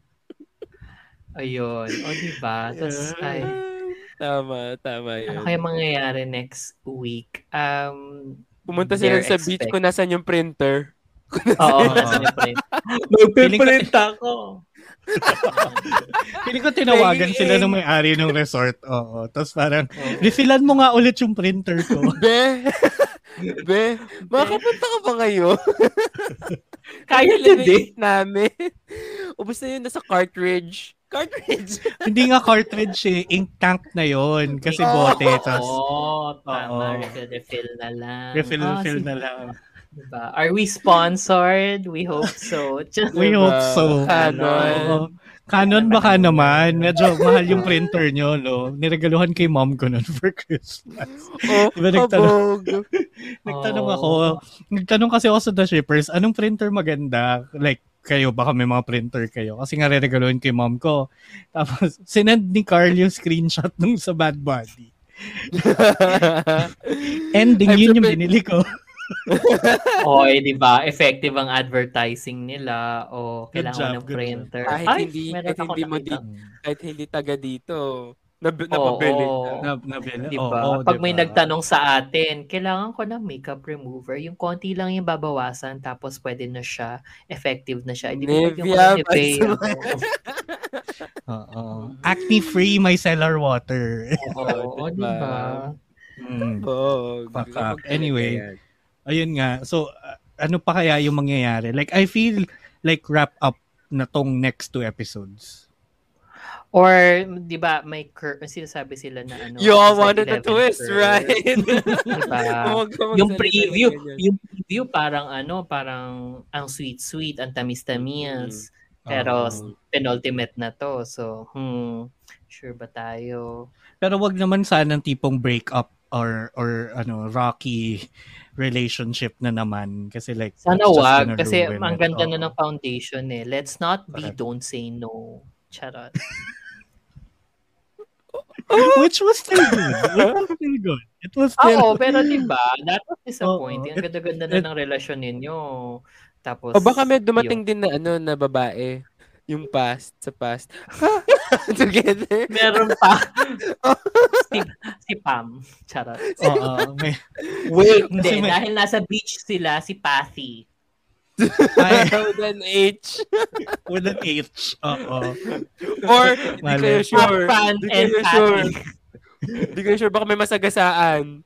Ayun. O, diba? Tapos, ay, Tama, tama yun. ano kaya mangyayari next week? Um, Pumunta sila sa beach expect- kung nasan yung printer. Oo, Oo. nasa niya print. Feeling ko- Magpiprint ako. Feeling ko tinawagan sila Ing. ng may-ari ng resort. Oo. Tapos parang, refillan mo nga ulit yung printer ko. Be, be, makakapunta ka ba ngayon? Kaya. Eliminate namin. Ubus na yun, nasa cartridge. Cartridge. Hindi nga cartridge eh. Ink tank na yon Kasi bote. Tapos Oo, Oo. tama. Refill, refill na lang. refill, refill sige. na lang. Diba? Are we sponsored? We hope so. Just, We Diba? hope so. Canon. Canon baka naman. Medyo mahal yung printer nyo, no? Niregaluhan kay mom ko nun for Christmas. Oh, Diba nagtanong-. Nagtanong Oo. ako, nagtanong kasi ako sa The Shippers, anong printer maganda? Like, kayo, baka may mga printer kayo. Kasi nga re-regaluhan kay mom ko. Tapos, sinend ni Carl yung screenshot nung sa Bad Body. Ending, I'm yun yung surprised- binili ko. Oy, di ba? Effective ang advertising nila o Good kailangan job, ng printer. Kahit Ay, hindi- kahit hindi mo nakita. Kahit hindi taga dito, Nab- napabili Oo. na. Na, nabili. Di Oo, ba? oo, Pag di may nagtanong sa atin, kailangan ko ng makeup remover. Yung konti lang yung babawasan, tapos pwede na siya, effective na siya. Hindi yung Nivea, Nivea. Oo. Acne free micellar water. Oo, Oo, di diba? ba? Mm. Fuck up. Anyway. Ayun nga. So, uh, ano pa kaya yung mangyayari? Like, I feel like wrap up na tong next two episodes. Or, di ba, may cur- sinasabi sila na ano. You all wanted a 11 twist, curve. right? Diba? Yung preview, ng yung preview parang ano, parang ang sweet-sweet, ang tamis-tamis. Pero Oo. penultimate na to. So, hmm, sure ba tayo? Pero wag naman sana tipong break up or or ano rocky relationship na naman kasi like Sana wag. Kasi ang it. ganda na ng foundation eh. Let's not be Correct. don't say no. Charot. which was still good it was still good it was still Oo, pero di ba, that was disappointing. Ang ganda-ganda na ng relasyon ninyo. Tapos, O baka may dumating din na ano na babae yung past sa past. Together. meron pa. si, si Pam. Charot. Oo, may Wait, hindi. may- Dahil nasa beach sila, si Pathy. ay, With an H. with an H oo Or, di Mali. kayo sure. Upfront Di and kayo sure. Pathy. Di kayo sure. Baka may masagasaan.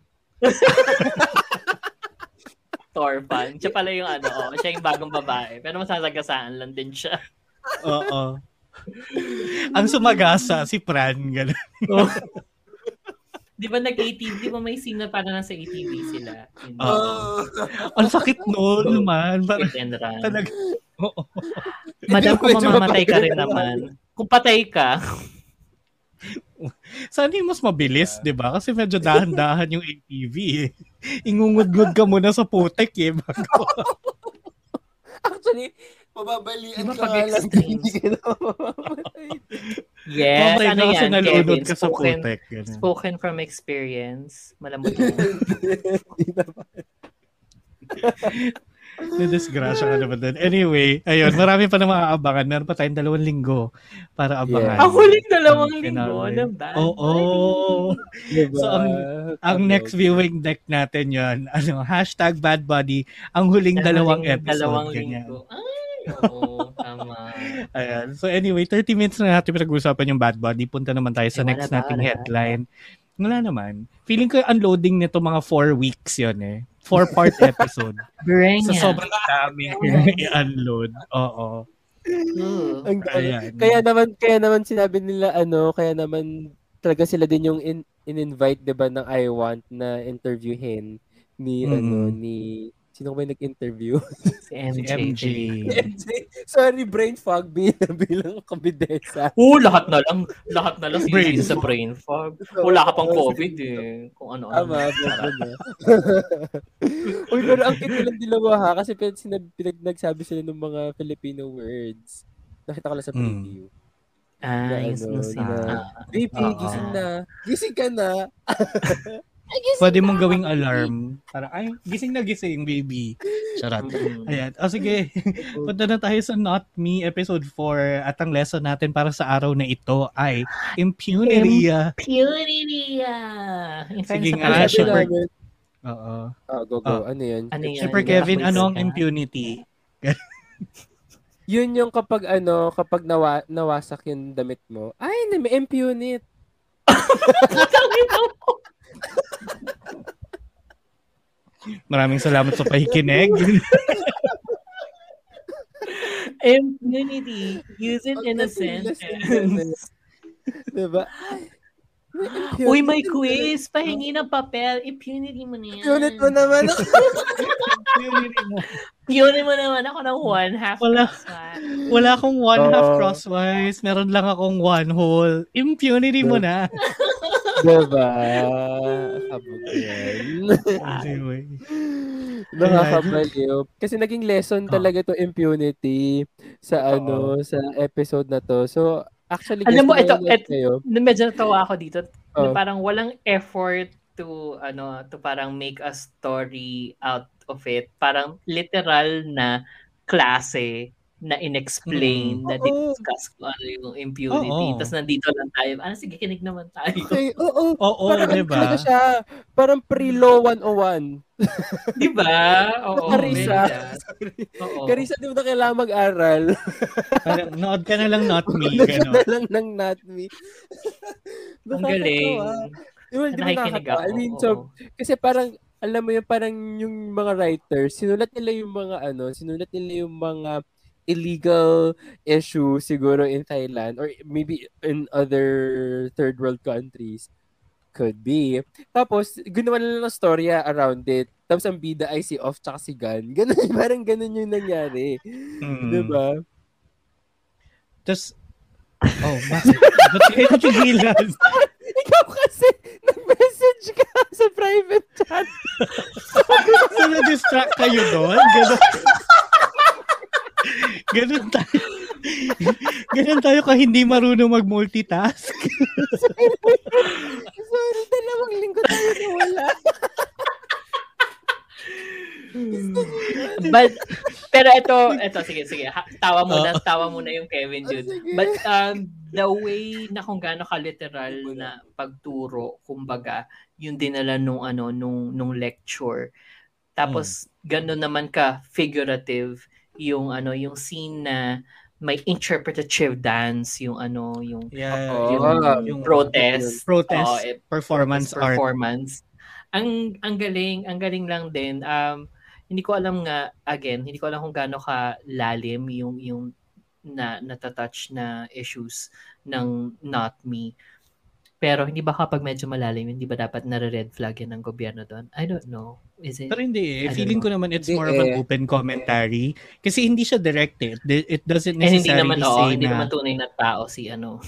Torpan. Siya pala yung ano, oh, siya yung bagong babae. Pero masasagasaan lang din siya. Oo ang sumagasa si Pran ganun Di ba nag-ATV? Di ba may scene na parang nasa ATV sila? Oo. ang sakit noon man parang Hit and run. talaga oo Madam, kung mamamatay ka rin naman. Kung patay ka, Sana yung mas mabilis, di ba? Kasi medyo dahan-dahan yung ATV eh. Ingungud-gud ka muna sa putek eh. Bago. Actually, mababalian Di ba ka nga lang. Hindi ka na yes, Mamatay ano yan, Kevin? ka sa Spoken, putek. Ganun. spoken from experience. Hindi naman. Nadisgrasya ka naman din. Anyway, ayun, marami pa na maabangan. Meron pa tayong dalawang linggo para abangan. Yeah. Ang huling dalawang Ang linggo ng bad Oo. Diba? So, ang, ang next viewing deck natin yon ano, hashtag bad body, ang huling dalawang episode. Dalawang linggo. Ay, oo, tama. Ayan. So anyway, 30 minutes na natin pinag-usapan yung bad body. Punta naman tayo sa Eh, next nating Wala. headline. Wala naman. Feeling ko yung unloading nito mga 4 weeks yon eh. 4-part episode. Bring so sobrang dami i-unload. Oo. Ang Ayan. Kaya naman kaya naman sinabi nila ano, kaya naman talaga sila din yung in, in-invite 'di ba ng I want na interviewin ni Mm. ano ni sino ba yung nag-interview? Si MJ. Si MJ. MJ. Sorry, brain fog bilang bilang kabidesa. Oo, lahat na lang. Lahat na lang Brain sa brain fog. Wala ka pang COVID eh. Kung ano-ano. Tama, na. Uy, pero ang cute lang dilawa ha, kasi pinag, pinag, nagsabi sila ng mga Filipino words. Nakita ko lang sa Mm. preview. Ah, Na yung ano, na- Ah. Baby, Oo. gising na. Gising ka na. Pwede mong gawing alarm. Para, ay, gising na gising, baby. Charot. Mm. Ayan. O sige, punta na tayo sa Not Me episode 4 at ang lesson natin para sa araw na ito ay impunity. In Sige nga, Shipper. Oo. Ah, go, go. Ah. Ano yun? Ano yan? Super Hindi Kevin, ano ang impunity? Yun yung kapag ano, kapag nawa, nawasak yung damit mo, ay, na may impunit. Maraming salamat sa pakikinig. Impunity. Use it in a sentence. diba? Uy, may quiz. Pahingi ng papel. Impunity mo na yan. Impunit mo naman. Impunity mo. Impunity mo naman ako ng one half. Wala. croissant. Wala akong one half Oo. crosswise. Meron lang akong one whole. Impunity mo na. diba? Kabog yan. Anyway. Nakakabaliw. Kasi naging lesson Ah. talaga to impunity sa ano, sa episode na to. So, actually, Alam mo, ito, nanonood et- kayo. Na medyo natawa ako dito. Na Oh. parang walang effort to ano to parang make a story out of it. Parang literal na klase na inexplain, na Oo. discuss kung ano yung impunity. Oo. Tapos nandito lang tayo. Ano, sige, kinig naman tayo. Okay, oo. Oo, parang ano diba? talaga siya. Parang pre-law 101. Di ba? Oo. Karisa. Oo. Karisa, di mo na kailangan mag-aral. Parang, nood ka na lang, not me. Nagka Ganon. na lang ng not me. Ang galing. Ba, di ba nakakatawa? ako. I mean, so, kasi parang, alam mo yun, parang yung mga writers, sinulat nila yung mga ano, sinulat nila yung mga illegal issue siguro in Thailand or maybe in other third world countries. Could be. Tapos, ginawa nila ng storya around it. Tapos, ang bida ay si Off tsaka si Gun. Ganun, parang ganun yung nangyari. Mm. Di ba? Tapos, oh, bakit? Ba't kayo natigilan? Ikaw kasi, nag-message ka sa private chat. So, na-distract kayo doon? Ganon. Ganon tayo. Ganon tayo ka hindi marunong mag-multitask. Sorry, dalawang linggo tayo nawala. But, pero ito, ito, sige, sige. Ha, tawa muna, tawa muna yung Kevin Jude. sige. But, um, the way na kung gaano ka-literal na pagturo, kumbaga, yung dinala nung, ano, nung, nung lecture. Tapos, gano'n naman ka figurative yung, ano, yung scene na may interpretative dance, yung, ano, yung, Yeah, Oo. yung, yung, yung protest. protest, Oo, eh, performance art. performance. Ang ang galing, ang galing lang din. Um hindi ko alam nga again, hindi ko alam kung gaano ka lalim yung yung na natatouch na issues ng not me. Pero hindi ba kapag medyo malalim, hindi ba dapat nare-red flag yan ng gobyerno doon? I don't know. Is it? Pero hindi eh. Feeling ko know. naman it's Hindi more of an eh. open commentary. Kasi hindi siya directed. It doesn't Eh, hindi necessarily naman, oo, say hindi na, naman tunay na tao si ano.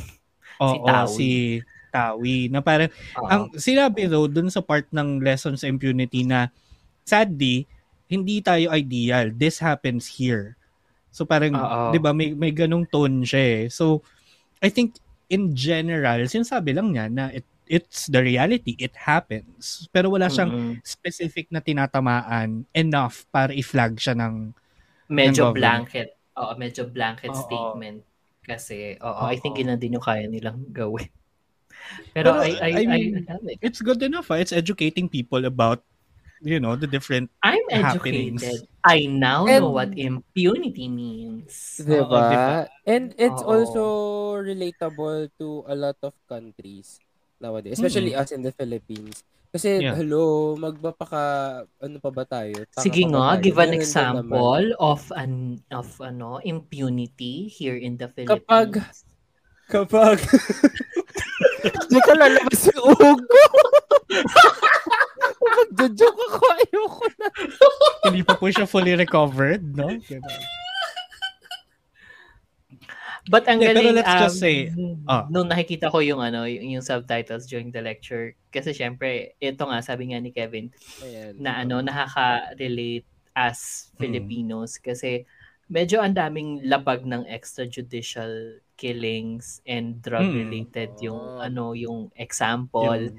oo, si Tawi. si Tawi. Na parang, Oo. ang sinabi though, dun sa part ng lesson sa impunity na, sadly, hindi tayo ideal. This happens here. So parang, Oo. 'di ba, may may ganung tone siya eh. So I think in general, sinasabi lang niya na it, it's the reality, it happens. Pero wala siyang Mm-mm. specific na tinatamaan enough para i-flag siya ng medyo ng blanket. Oo, medyo blanket Oo. statement. Kasi, oo, I think Oo. yun din yung kaya nilang gawin. Pero, Pero, I, I, I I, mean, I it. it's good enough. ah. It's educating people about you know, the different I'm happenings. educated. I now And- know what impunity means. Diba? Oo, diba? And it's Oo. also relatable to a lot of countries nowadays, especially us in the Philippines. Kasi, Yeah. hello, magbapaka, ano pa ba tayo? Taka Sige nga, tayo? give an Ganun example of an of ano impunity here in the Philippines. Kapag-. Kapag, hindi ka lalabas yung ugo. Magjo-joke ako, ayoko na. Hindi pa po siya fully recovered, no? But ang pero galing, let's just um, say, ah. nung nakikita ko yung ano, yung, yung subtitles during the lecture, kasi syempre, ito nga, sabi nga ni Kevin, Ayan. na ano, nakaka-relate as Mm. Filipinos kasi medyo ang daming labag ng extrajudicial killings and drug-related yung Oh. ano, yung example. Yung-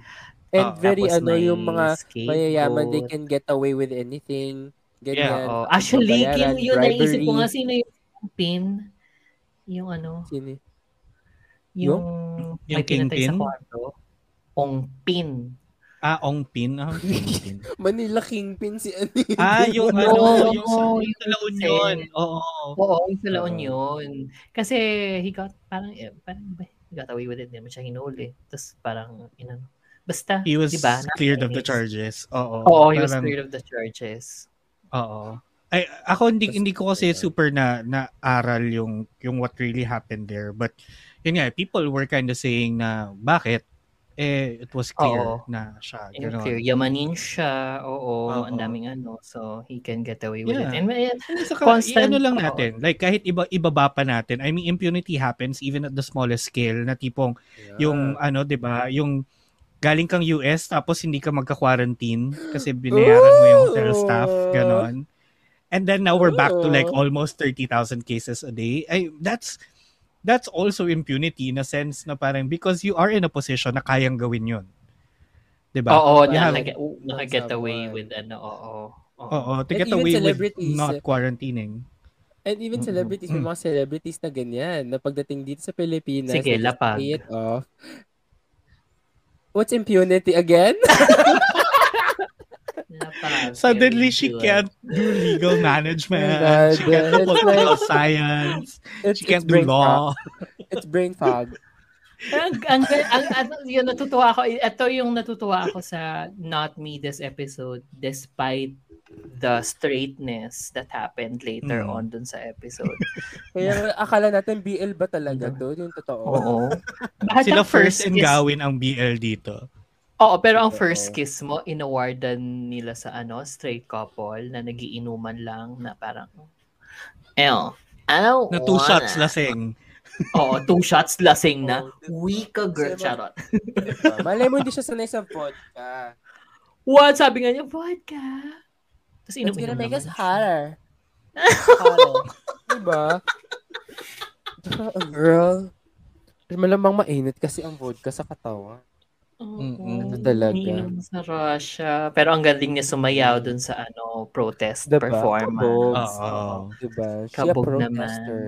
And Ah, very, ano, may yung mga mayayaman, they can get away with anything. Ganyan. Oo. Actually, Babayaran, yun, yun naisip ko nga, sino yung pin? Yung ano, Sino? yung, Yung may pinatay sa kingpin? kwarto. Ong pin. Ah, Ong Pin. Ah, Kingpin. Manila Kingpin si ano yun. ah, yung ano, yung sa, oo, yung sa La Union. Oo. Oo, yung sa La. Union. Kasi he got, parang, eh, parang, ba, he got away with it. Hindi naman siya hinuli. Tapos parang, inano. Basta, He was di ba? cleared of the charges. Oo. Oo, he was cleared of the charges. Oo. Ay, ako hindi hindi ko kasi diba? super na na aral yung yung what really happened there. But yun nga, people were kind of saying na bakit eh it was clear Oo. na siya. Yung Ganon. clear, yamanin siya. Oo, Oo. ang daming ano. So, he can get away with Yeah. it. And, eh, And saka, Constant- ano lang oo. natin, like kahit iba ibaba pa natin, I mean impunity happens even at the smallest scale na tipong yung ano, 'di ba, yung galing kang US tapos hindi ka magka-quarantine kasi binayaran mo yung hotel staff, ganon. And then now we're back to like almost 30,000 cases a day. Ay, that's that's also impunity in a sense na parang because you are in a position na kayang gawin yun. 'Di ba? oo, You have- nakaget, nakaget away with ano, oo. oo. Oo, to And get even away with celebrities, not quarantining. And even celebrities, may mga celebrities na ganyan, na pagdating dito sa Pilipinas, Sige, they just lapag. it off. What's impunity again? Suddenly, she can't do legal management. God, she can't do political like- science. It's, She can't do law. fog. It's brain fog. ang, ang, ang, ang, yun, natutuwa ako. Ito yung natutuwa ako sa Not Me this episode despite the straightness that happened later Mm. on dun sa episode. Kaya akala natin BL ba talaga to? Yung totoo. Oo. Sila first in kiss- gawin ang BL dito. Oo, pero ang first kiss mo, inawardan nila sa ano, straight couple na nagiinuman lang na parang, Ew, I don't Na two wanna." shots lasing. Oo, two shots lasing na. Oo. Weak a girl. Kasi Charot. Malay mo hindi siya sanay sa vodka. What? Sabi nga niya, vodka. Tapos It's inom-inom gonna make naman us siya. hotter. Hotter. diba? A girl. Malamang mainit kasi ang vodka sa katawan. Mm-mm. Oo, Talaga. iniinom sa Russia. Pero ang galing niya sumayaw dun sa ano protest Diba? performance. Kabog. Oo. Diba? She a Kabog protester.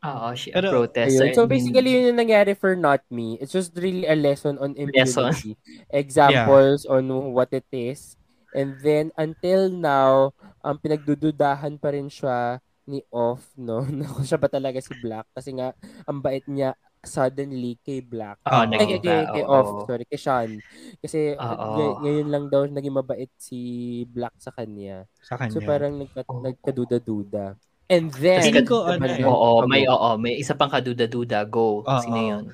Oo, she a Pero, protester. Ayun. So basically, yun yung nangyari for Not Me. It's just really a lesson on Lesson. impunity. Examples on what it is. And then, until now, ang pinagdududahan pa rin siya ni Off, no? Na kung siya ba talaga si Black. Kasi nga, ang bait niya suddenly kay Black. Oo. Ay, naging kay, kay, kay. Off, sorry, kay Sean. Kasi Oo. ngay- ngayon lang daw naging mabait si Black sa kanya. Sa kanya. So parang nagka, Oo. nagkaduda-duda. And then, Feeling ko, ano eh. Oo, may oo, may isa pang kaduda-duda. Go. Oo. Sino yun?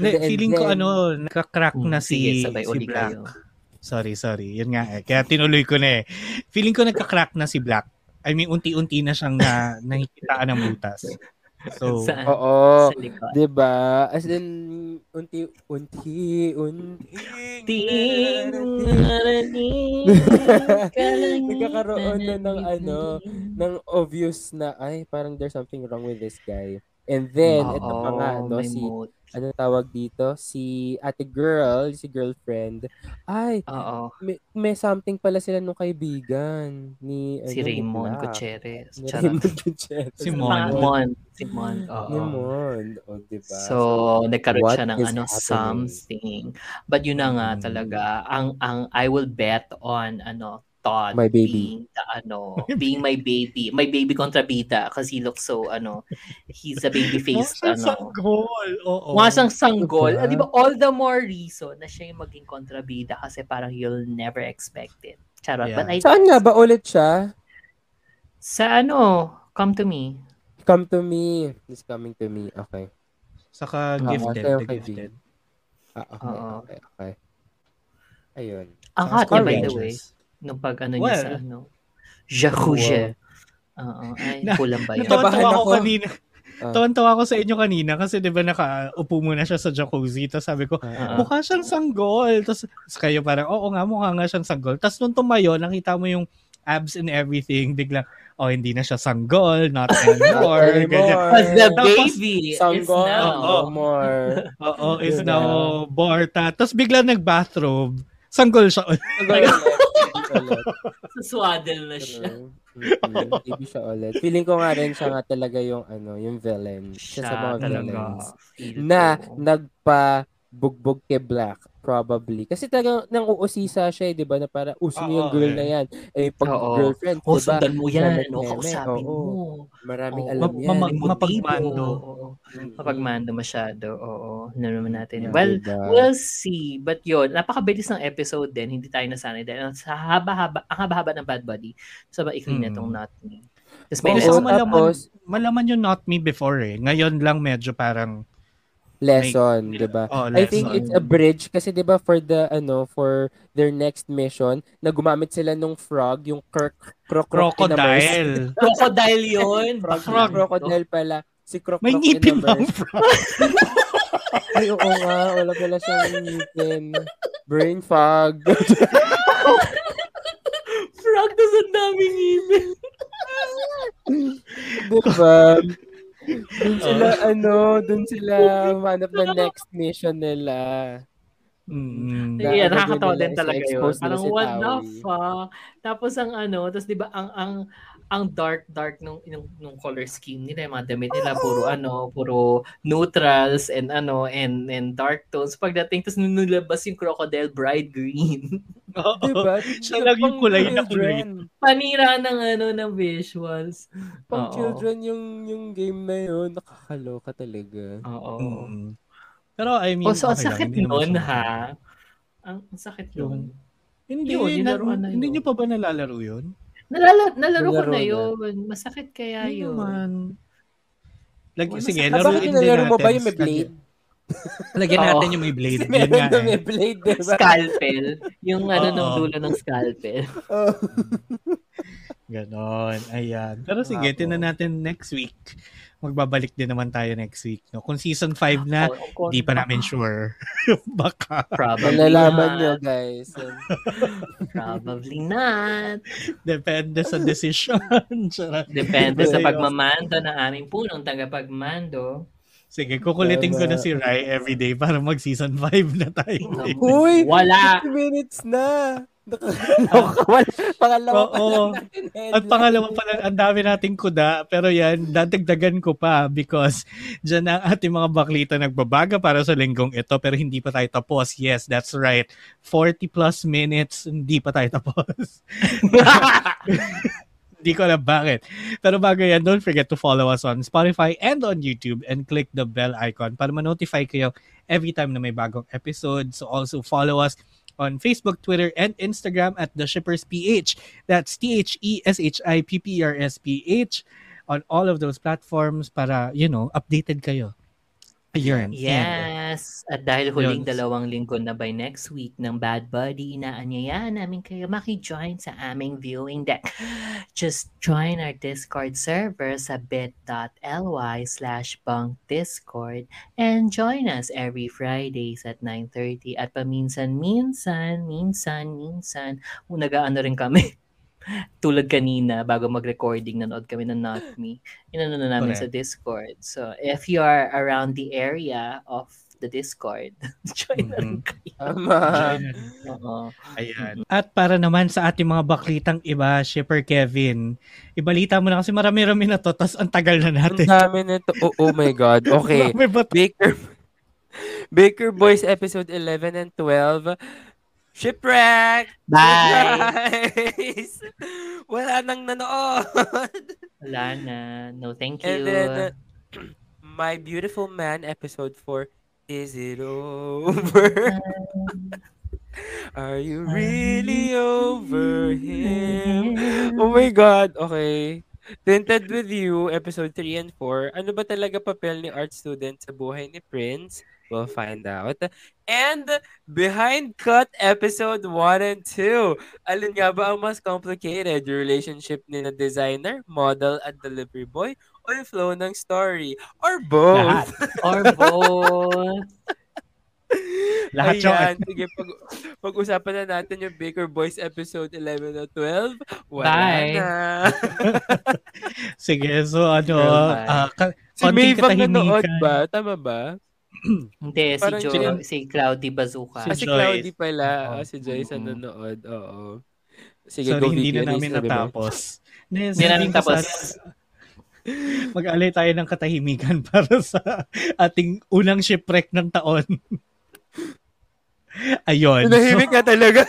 And feeling ko then- ano, nakakrak na Hmm, si, Sige, sabay si Black. kayo. Sorry, sorry. Yun nga eh. Kaya tinuloy ko na eh. Feeling ko nagka-crack na si Black. I mean, unti-unti na siyang na, nakikitaan ng butas. So, Saan? Oo. Sa. 'Di ba? As in unti unti unti Nagkakaroon na ng ano, ng obvious na ay parang there's something wrong with this guy. And then ito pa nga Oo, no si mood. ano tawag dito si ate girl, si girlfriend. Ay, Oo. may, may something pala sila nung kaibigan ni Si ano, ni Raymond. Gutierrez. Ni Charot. Raymond Gutierrez. Si Mon. Ah, Mon. Si Mon. Oo. Ni Mon. O, diba? So, nagkaroon what siya ng is ano, happening? something. But yun na nga Mm. talaga, ang, ang I will bet on, ano, Todd My baby. being the, ano, being my baby. My baby kontrabida kasi he looks so, ano, he's a baby face, ano. sanggol. Oo. Mukha siyang sanggol. Diba? Ah, di ba, all the more reason na siya yung maging kontrabida kasi parang you'll never expect it. Charot. Yeah. But I, Saan nga ba ulit siya? sa ano, come to me. Come to me. He's coming to me. Okay. Saka Oo, gifted. sa'yo the kay gifted. Ah, okay, Oo. okay, okay. Ayun. Ang hot niya, by the way. Nung pag ano niya sa Well, ano. Jacuzzi. Oo. Ay, Na- kulang ba yun? Natawa Nabahan ako kanina. Ah. Tawan-tawa ako sa inyo kanina kasi 'di ba nakaupo muna siya sa jacuzzi tapos sabi ko, Ah. mukha siyang sanggol. Tapos kayo parang, oo nga, mukha nga siyang sanggol. Tapos nung tumayo, nakita mo yung abs and everything, biglang, oh, hindi na siya sanggol, not anymore. ganyan. Because the Tapos, baby is Sanggol. now. No more. Oo, is Diba? now Borta. Tapos bigla nag-bathrobe. Sanggol siya. Ulit. Sa swaddle na siya. Baby siya ulit. Feeling ko nga rin siya nga talaga yung ano, yung villain. Siya, sa mga villains. Feel Na nagpa bugbog kay Black probably. Kasi talagang nang uusisa siya, eh, 'di ba, na para uso niyo yung girl eh. na 'yan. Eh pag Oo. girlfriend, Oh, 'di ba? sundan mo yan. O, kausapin mo. Maraming Oo. alam Ma- yan. ma- mapagmando. Mapagmando masyado. Oo. Ano naman natin. Yeah, well, diba? we'll see. But yun, napakabilis ng episode din. Hindi tayo nasanay dahil sa haba-haba, ang haba-haba ng Bad Buddy. Sa maikli na Mm. itong Not Me. Tapos may Oo, Pero malaman, tapos- malaman yung not me before eh. Ngayon lang medyo parang, lesson, 'di ba? oh, I think it's a bridge kasi 'di ba for the ano for their next mission na gumamit sila nung frog, yung Kirk Croc crocodile. Crocodile yun. Frog, Frog. crocodile pala. Si Croc May ngipin bang frog? Ay, oo nga. Wala pala siyang ngipin. Brain fog. Frog does ang daming email. diba? Dun sila, ano, dun sila manap ng next mission nila. Mm. Na- Yeah, ano nakakatawa din talaga yun. Parang si what the fuck? Tapos ang ano, tapos di ba ang ang ang dark dark nung nung, nung color scheme nila, yung mga damit nila puro ano, puro neutrals and ano and and dark tones. Pagdating tapos nung nilabas yung crocodile bright green. Oo. Diba? Siya lang yung kulay na kulay. children. Panira ng ano ng visuals. Pang Oo. children yung yung game na yun. Nakakaloka talaga. Oo. Mm. Pero I mean, Oh, so ang okay lang, sakit naman nun ha. Ang, ang sakit nun. Hindi, Yun, na, hindi yun. niyo pa ba nalalaro yun? Nalala, nalaro ko na yun. Masakit kaya Hindi yun. naman. Lag, Wala sige, laruin bakit din nilalaro mo ba natin. yung may blade? Lagyan Oo. natin yung may blade. Yun meron nga na eh. may blade, diba? Scalpel. Yung ano Oo. ng dulo ng scalpel. Oh. Ganon. Ayan. Pero sige, tinan natin next week. Magbabalik din naman tayo next week. No? Kung season 5 na, O- o- di pa namin sure. Baka. Probably Malalaman not. nyo, guys. Probably not. Depende sa decision. Depende sa pagmamando ng aming punong tagapagmando. Sige, kukulitin ko na si Rai everyday para mag season 5 na tayo. Uy! Wala. 50 minutes na! Nakakaloka. Pangalawa pa Oo. lang natin At pangalawa pa lang, ang dami nating kuda. Pero yan, dadagdagan ko pa because dyan ang ating mga baklita nagbabaga para sa linggong ito pero hindi pa tayo tapos. Yes, that's right. 40 plus minutes, hindi pa tayo tapos. Hindi ko alam bakit. Pero bago yan, don't forget to follow us on Spotify and on YouTube and click the bell icon para ma-notify kayo every time na may bagong episode. So also follow us on Facebook, Twitter, and Instagram at The Shippers PH. That's E T-H-E-S-H-I-P-P-R-S-P-H on all of those platforms para, you know, updated kayo. Ayun. Yes. At dahil huling Yun. dalawang linggo na by next week ng Bad Buddy, inaanyayaan namin kayo maki-join sa aming viewing deck. Just join our Discord server sa bit.ly slash bunkdiscord and join us every Fridays at 9.30 at paminsan-minsan, minsan, minsan, kung nag-ano rin kami, tulad kanina bago mag-recording nanood kami ng Not Me inano na namin sa Correct. Discord so if you are around the area of the Discord join na rin kayo Tama. Oo. Ayan. At para naman sa ating mga baklitang iba, Shipper Kevin, ibalita mo na kasi marami-rami na to, tas ang tagal na Ang natin. dami nito. Oh, oh my God. Okay. To? Baker Baker Boys episode 11 and 12. Shipwreck! Bye! Guys! Wala nang nanood. wala na no thank you And then, uh, My Beautiful Man episode 4. Is it over? Are you really over him? Oh my God. Okay. Tinted with You, episode 3 and 4. Ano ba talaga papel ni art student sa buhay ni Prince? We'll find out. And Behind Cut, episode 1 and 2. Alin nga ba ang mas complicated? Yung relationship ni na designer, model, at delivery boy? O yung flow ng story? Or both? Lahat. or both Lahat Ayan, sige, pag, pag-usapan na natin yung Baker Boys episode 11 o 12. Wala Bye. na. Sige, so ano, Bye. ah, ka- si ang nanood ba? Tama ba? hindi si Parang Jo si Cloudy Bazooka Ah, Si si Joyce. Cloudy pala. Oo. Ah, si Joyce ang Mm-mm. nanood. Oo. Sige, Sorry, go hindi video. na namin Ano natapos. Hindi, sabihin namin ko tapos. sana, Mag-alay tayo ng katahimikan para sa ating unang shipwreck ng taon. Ayun. Nahimik ka talaga.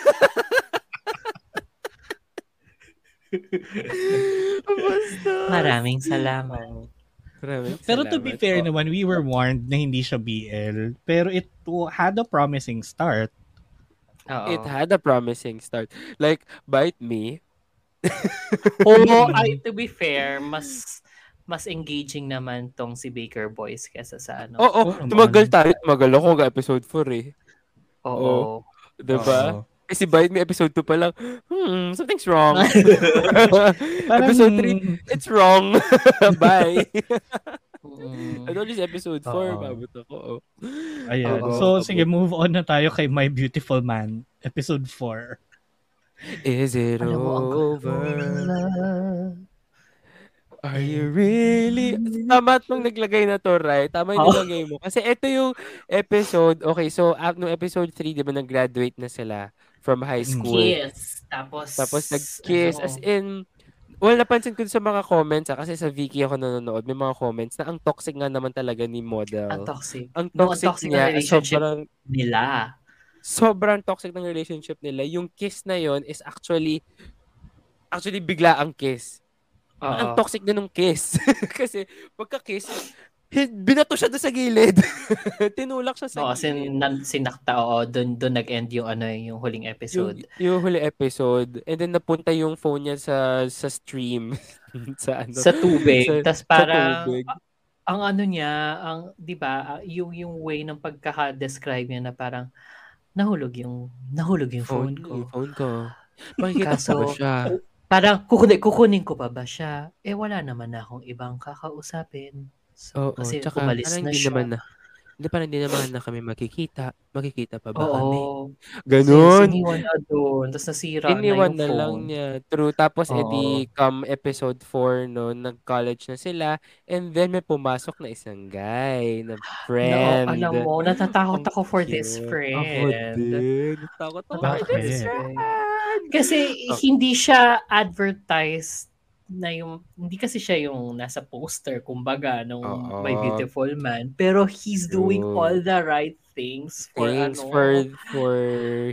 Basta. maraming salamat Maraming Pero to be fair po. naman, we were warned na hindi siya BL. Pero it had a promising start. Oo. It had a promising start. Like, Bite Me. Oo, ay, to be fair, mas mas engaging naman tong si Baker Boys kesa sa ano. Oo, Oo naman. tumagal tayo. Tumagal ako hanggang episode 4 eh. Oo. Diba? Oo. Eh, si Bite Me episode 2 pa lang, hmm, something's wrong. Parang- episode 3, it's wrong. Bye. Mm. ano ulit episode 4? Oo. Mabot ako. Oh. Ayan. Oo. So, sige, move on na tayo kay My Beautiful Man, episode 4. Is it ang over? Are you really? Tama nung naglagay na to, right? Tama yung nilagay mo. Kasi ito yung episode, okay, so uh, nung episode 3, di ba, nag-graduate na sila from high school. Kiss. Tapos, Tapos nag-kiss. ano, As in, well, napansin ko sa mga comments, ah, kasi sa Viki ako nanonood, may mga comments na ang toxic nga naman talaga ni model. Ang toxic. Ang No, ang toxic, toxic niya, relationship sobrang, nila. sobrang toxic ng relationship nila. Yung kiss na yon is actually, actually bigla ang kiss. Ang Oo. toxic na nung kiss. kasi pagka-kiss, binato siya doon sa gilid. Tinulak siya sa Oo, gilid. sin, nan, sinakta, oo, doon doon nag-end yung ano eh, yung huling episode. Yung, yung huli episode. And then napunta yung phone niya sa sa stream. sa ano. sa tubig. sa- Tapos sa parang, tubig. a- ang ano niya, ang, di ba, ah, yung, yung way ng pagkaka-describe niya na parang, nahulog yung, nahulog yung phone, ko. Yung phone ko. Makikita Kaso, ko ba siya? Parang, kukunin, kukunin ko pa ba siya? Eh, wala naman na akong ibang kakausapin. So, Oo, kasi tsaka umalis parang na hindi siya. naman na. Hindi parang hindi naman na kami makikita. Makikita pa ba kami? Oo. Ganon. Kasi iniwan na doon. Tapos nasira Iniwan na yung na phone. lang niya. True. Tapos, Oo. edi, come episode 4, no, nag-college na sila. And then, may pumasok na isang guy na friend. No, alam mo, natatakot Ang ako for this cute. friend. Ako din. Natatakot ako for Bakit? this friend. Kasi Oh. hindi siya advertised na yung hindi kasi siya yung nasa poster kumbaga nung Oo. My Beautiful Man pero he's doing True. all the right things for Thanks ano for, for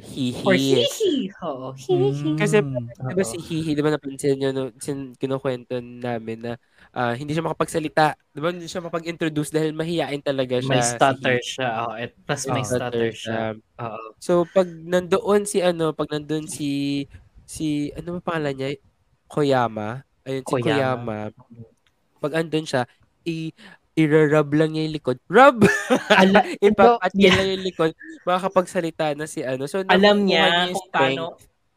Hihi. for hihi. Oo, hihi. Kasi, Mm. di ba si Hihi, di ba napansin nyo, no, sin, kinukwento namin na ah, hindi siya makapagsalita. Di ba hindi siya makapag-introduce dahil mahihain talaga siya. may si stutter Hihi. siya. Oh, at plus May may stutter stutter siya. So, pag nandoon si ano, pag nandoon si, si, ano ba pangalan niya? Koyama. Ayun, si Koyama. Koyama. Pag andun siya, i, i-rub lang niya yung likod. Rub! Ala, Ipapat niya lang yung likod. Makakapagsalita na si ano. So, alam niya yung kung paano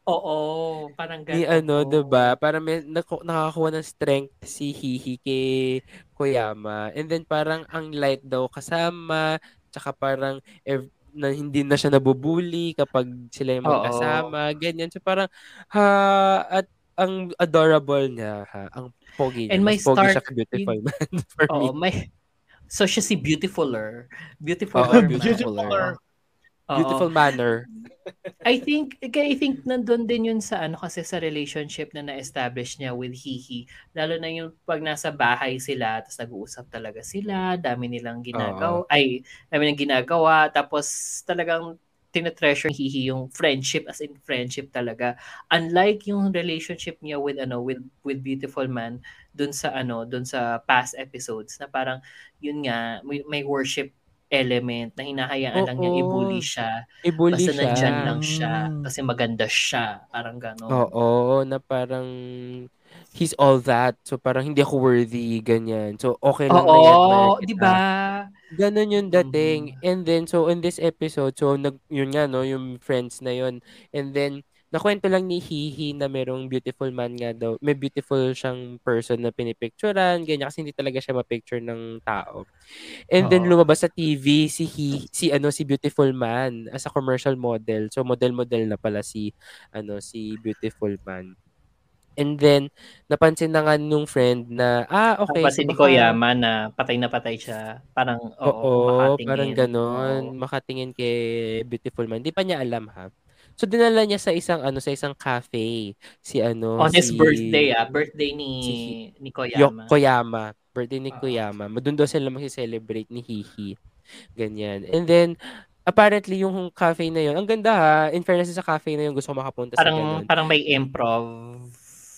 Oo, parang ni ganun. ano, 'di ba? Para may naku- nakakakuha ng strength si Hihi kay Koyama. And then parang ang light daw kasama, tsaka parang ev- na hindi na siya nabubuli kapag sila yung Oo. magkasama, ganyan. So parang ha at ang adorable niya, ha, ang pogi niya. And may Mas pogi siya beautiful man for me. Oo, may So siya si Beautifuler. Beautifuler. Man. beautifuler. Oo. Beautiful manner. I think I think nandun din yun sa ano kasi sa relationship na na-establish niya with Hihi. Lalo na yung pag nasa bahay sila, tapos nag-uusap talaga sila, dami nilang ginagawa, ay, dami nilang ginagawa, tapos talagang tinetreasure ni Hihi yung friendship as in friendship talaga. Unlike yung relationship niya with ano with with Beautiful Man dun sa ano dun sa past episodes na parang yun nga may, may worship element na hinahayaan lang niyang Oo. i-bully siya I-bully Basta siya. nandyan lang siya. Mm. Kasi maganda siya. Parang gano'n. Oo, na parang he's all that. So parang hindi ako worthy, ganyan. So okay lang na Oo, i-admire kita. di ba? Ganon yung dating. Mhm. And then, so in this episode, so nag, yun nga, no, yung friends na yun. And then, nakwento lang ni Hihi na merong beautiful man nga daw. May beautiful siyang person na pinipicturean, ganyan. Kasi hindi talaga siya mapicture ng tao. And then, Oo. lumabas sa TV si Hi, si ano, si beautiful man as a commercial model. So, model-model na pala si, ano, si beautiful man. And then, napansin na nga nung friend na, ah, okay. Kasi so ni Koyama na patay na patay siya. Parang, oo, Oo, makatingin. parang ganon. Oo. Makatingin kay Beautiful Man. Di pa niya alam ha. So dinala niya sa isang ano sa isang cafe si ano On his si birthday, ah. Birthday ni, si- ni Yo, Koyama. Koyama. Birthday ni Oo. Koyama. Doon daw sila mag-celebrate ni Hihi. Ganyan. And then apparently yung cafe na yun, ang ganda ha. In fairness sa cafe na yun, gusto ko makapunta sa parang, ganun. parang may improv.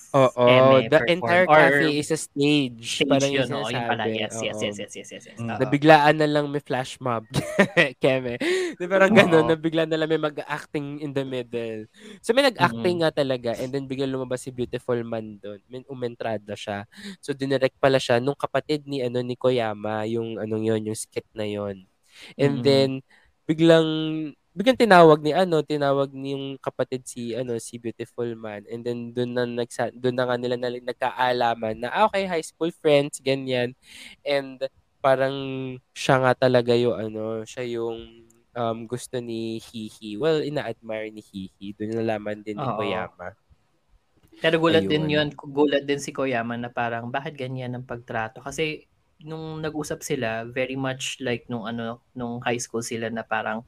Oo, the perform. entire Or cafe is a stage. Stage parang yun, yung oo. Yung pala. Yes, yes, yes, yes, yes, yes, yes. Mm. Nabiglaan na lang may flash mob. Keme. Di parang ganun, nabigla na lang may mag-acting in the middle. So may nag-acting nga talaga and then bigla lumabas si Beautiful Man doon. May umentrada siya. So dinirect pala siya nung kapatid ni ano ni Koyama, yung anong yon yung skit na yon. And Mhm. then biglang biglang tinawag ni ano, tinawag ni yung kapatid si ano si Beautiful Man and then doon na nagsa doon na nga nila na, nagkaalaman na ah, okay high school friends ganyan and parang siya nga talaga yung ano, siya yung um, gusto ni Hihi. Well, ina-admire ni Hihi. Doon nalaman din ni Oo. Koyama. Pero gulat din Ayun. yun, gulat din si Koyama na parang bakit ganyan ang pagtrato? Kasi nung nag-usap sila, very much like nung ano, nung high school sila na parang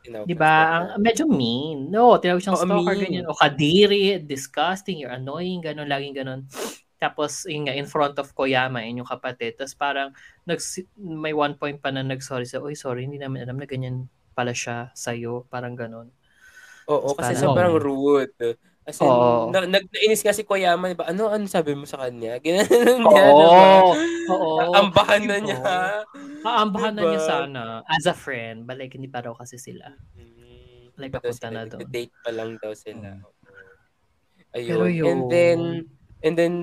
Tinawag Di ba? Ang medyo mean. No, tinawag siyang Oo, stalker, mean. ganyan. O kadiri, disgusting, you're annoying, ganun, laging ganun. Tapos, yun nga, in front of Koyama, yun yung kapatid. Tapos parang, nags, may one point pa na nag-sorry sa, Uy, sorry, hindi namin alam na ganyan pala siya sa'yo. Parang ganun. Oo, kasi Parang- sobrang rude. As in, na, nag, nainis nga si Koyama, di ba? Ano, ano sabi mo sa kanya? Ganun niya, di ba? Oo. Ambahan na Diba? Niya. Kaambahan na Diba? niya sana. As a friend. Balik, hindi pa raw kasi sila. Mm, Like, papunta na doon. Date pa lang daw sila. Ayun. Pero yun. And then, and then,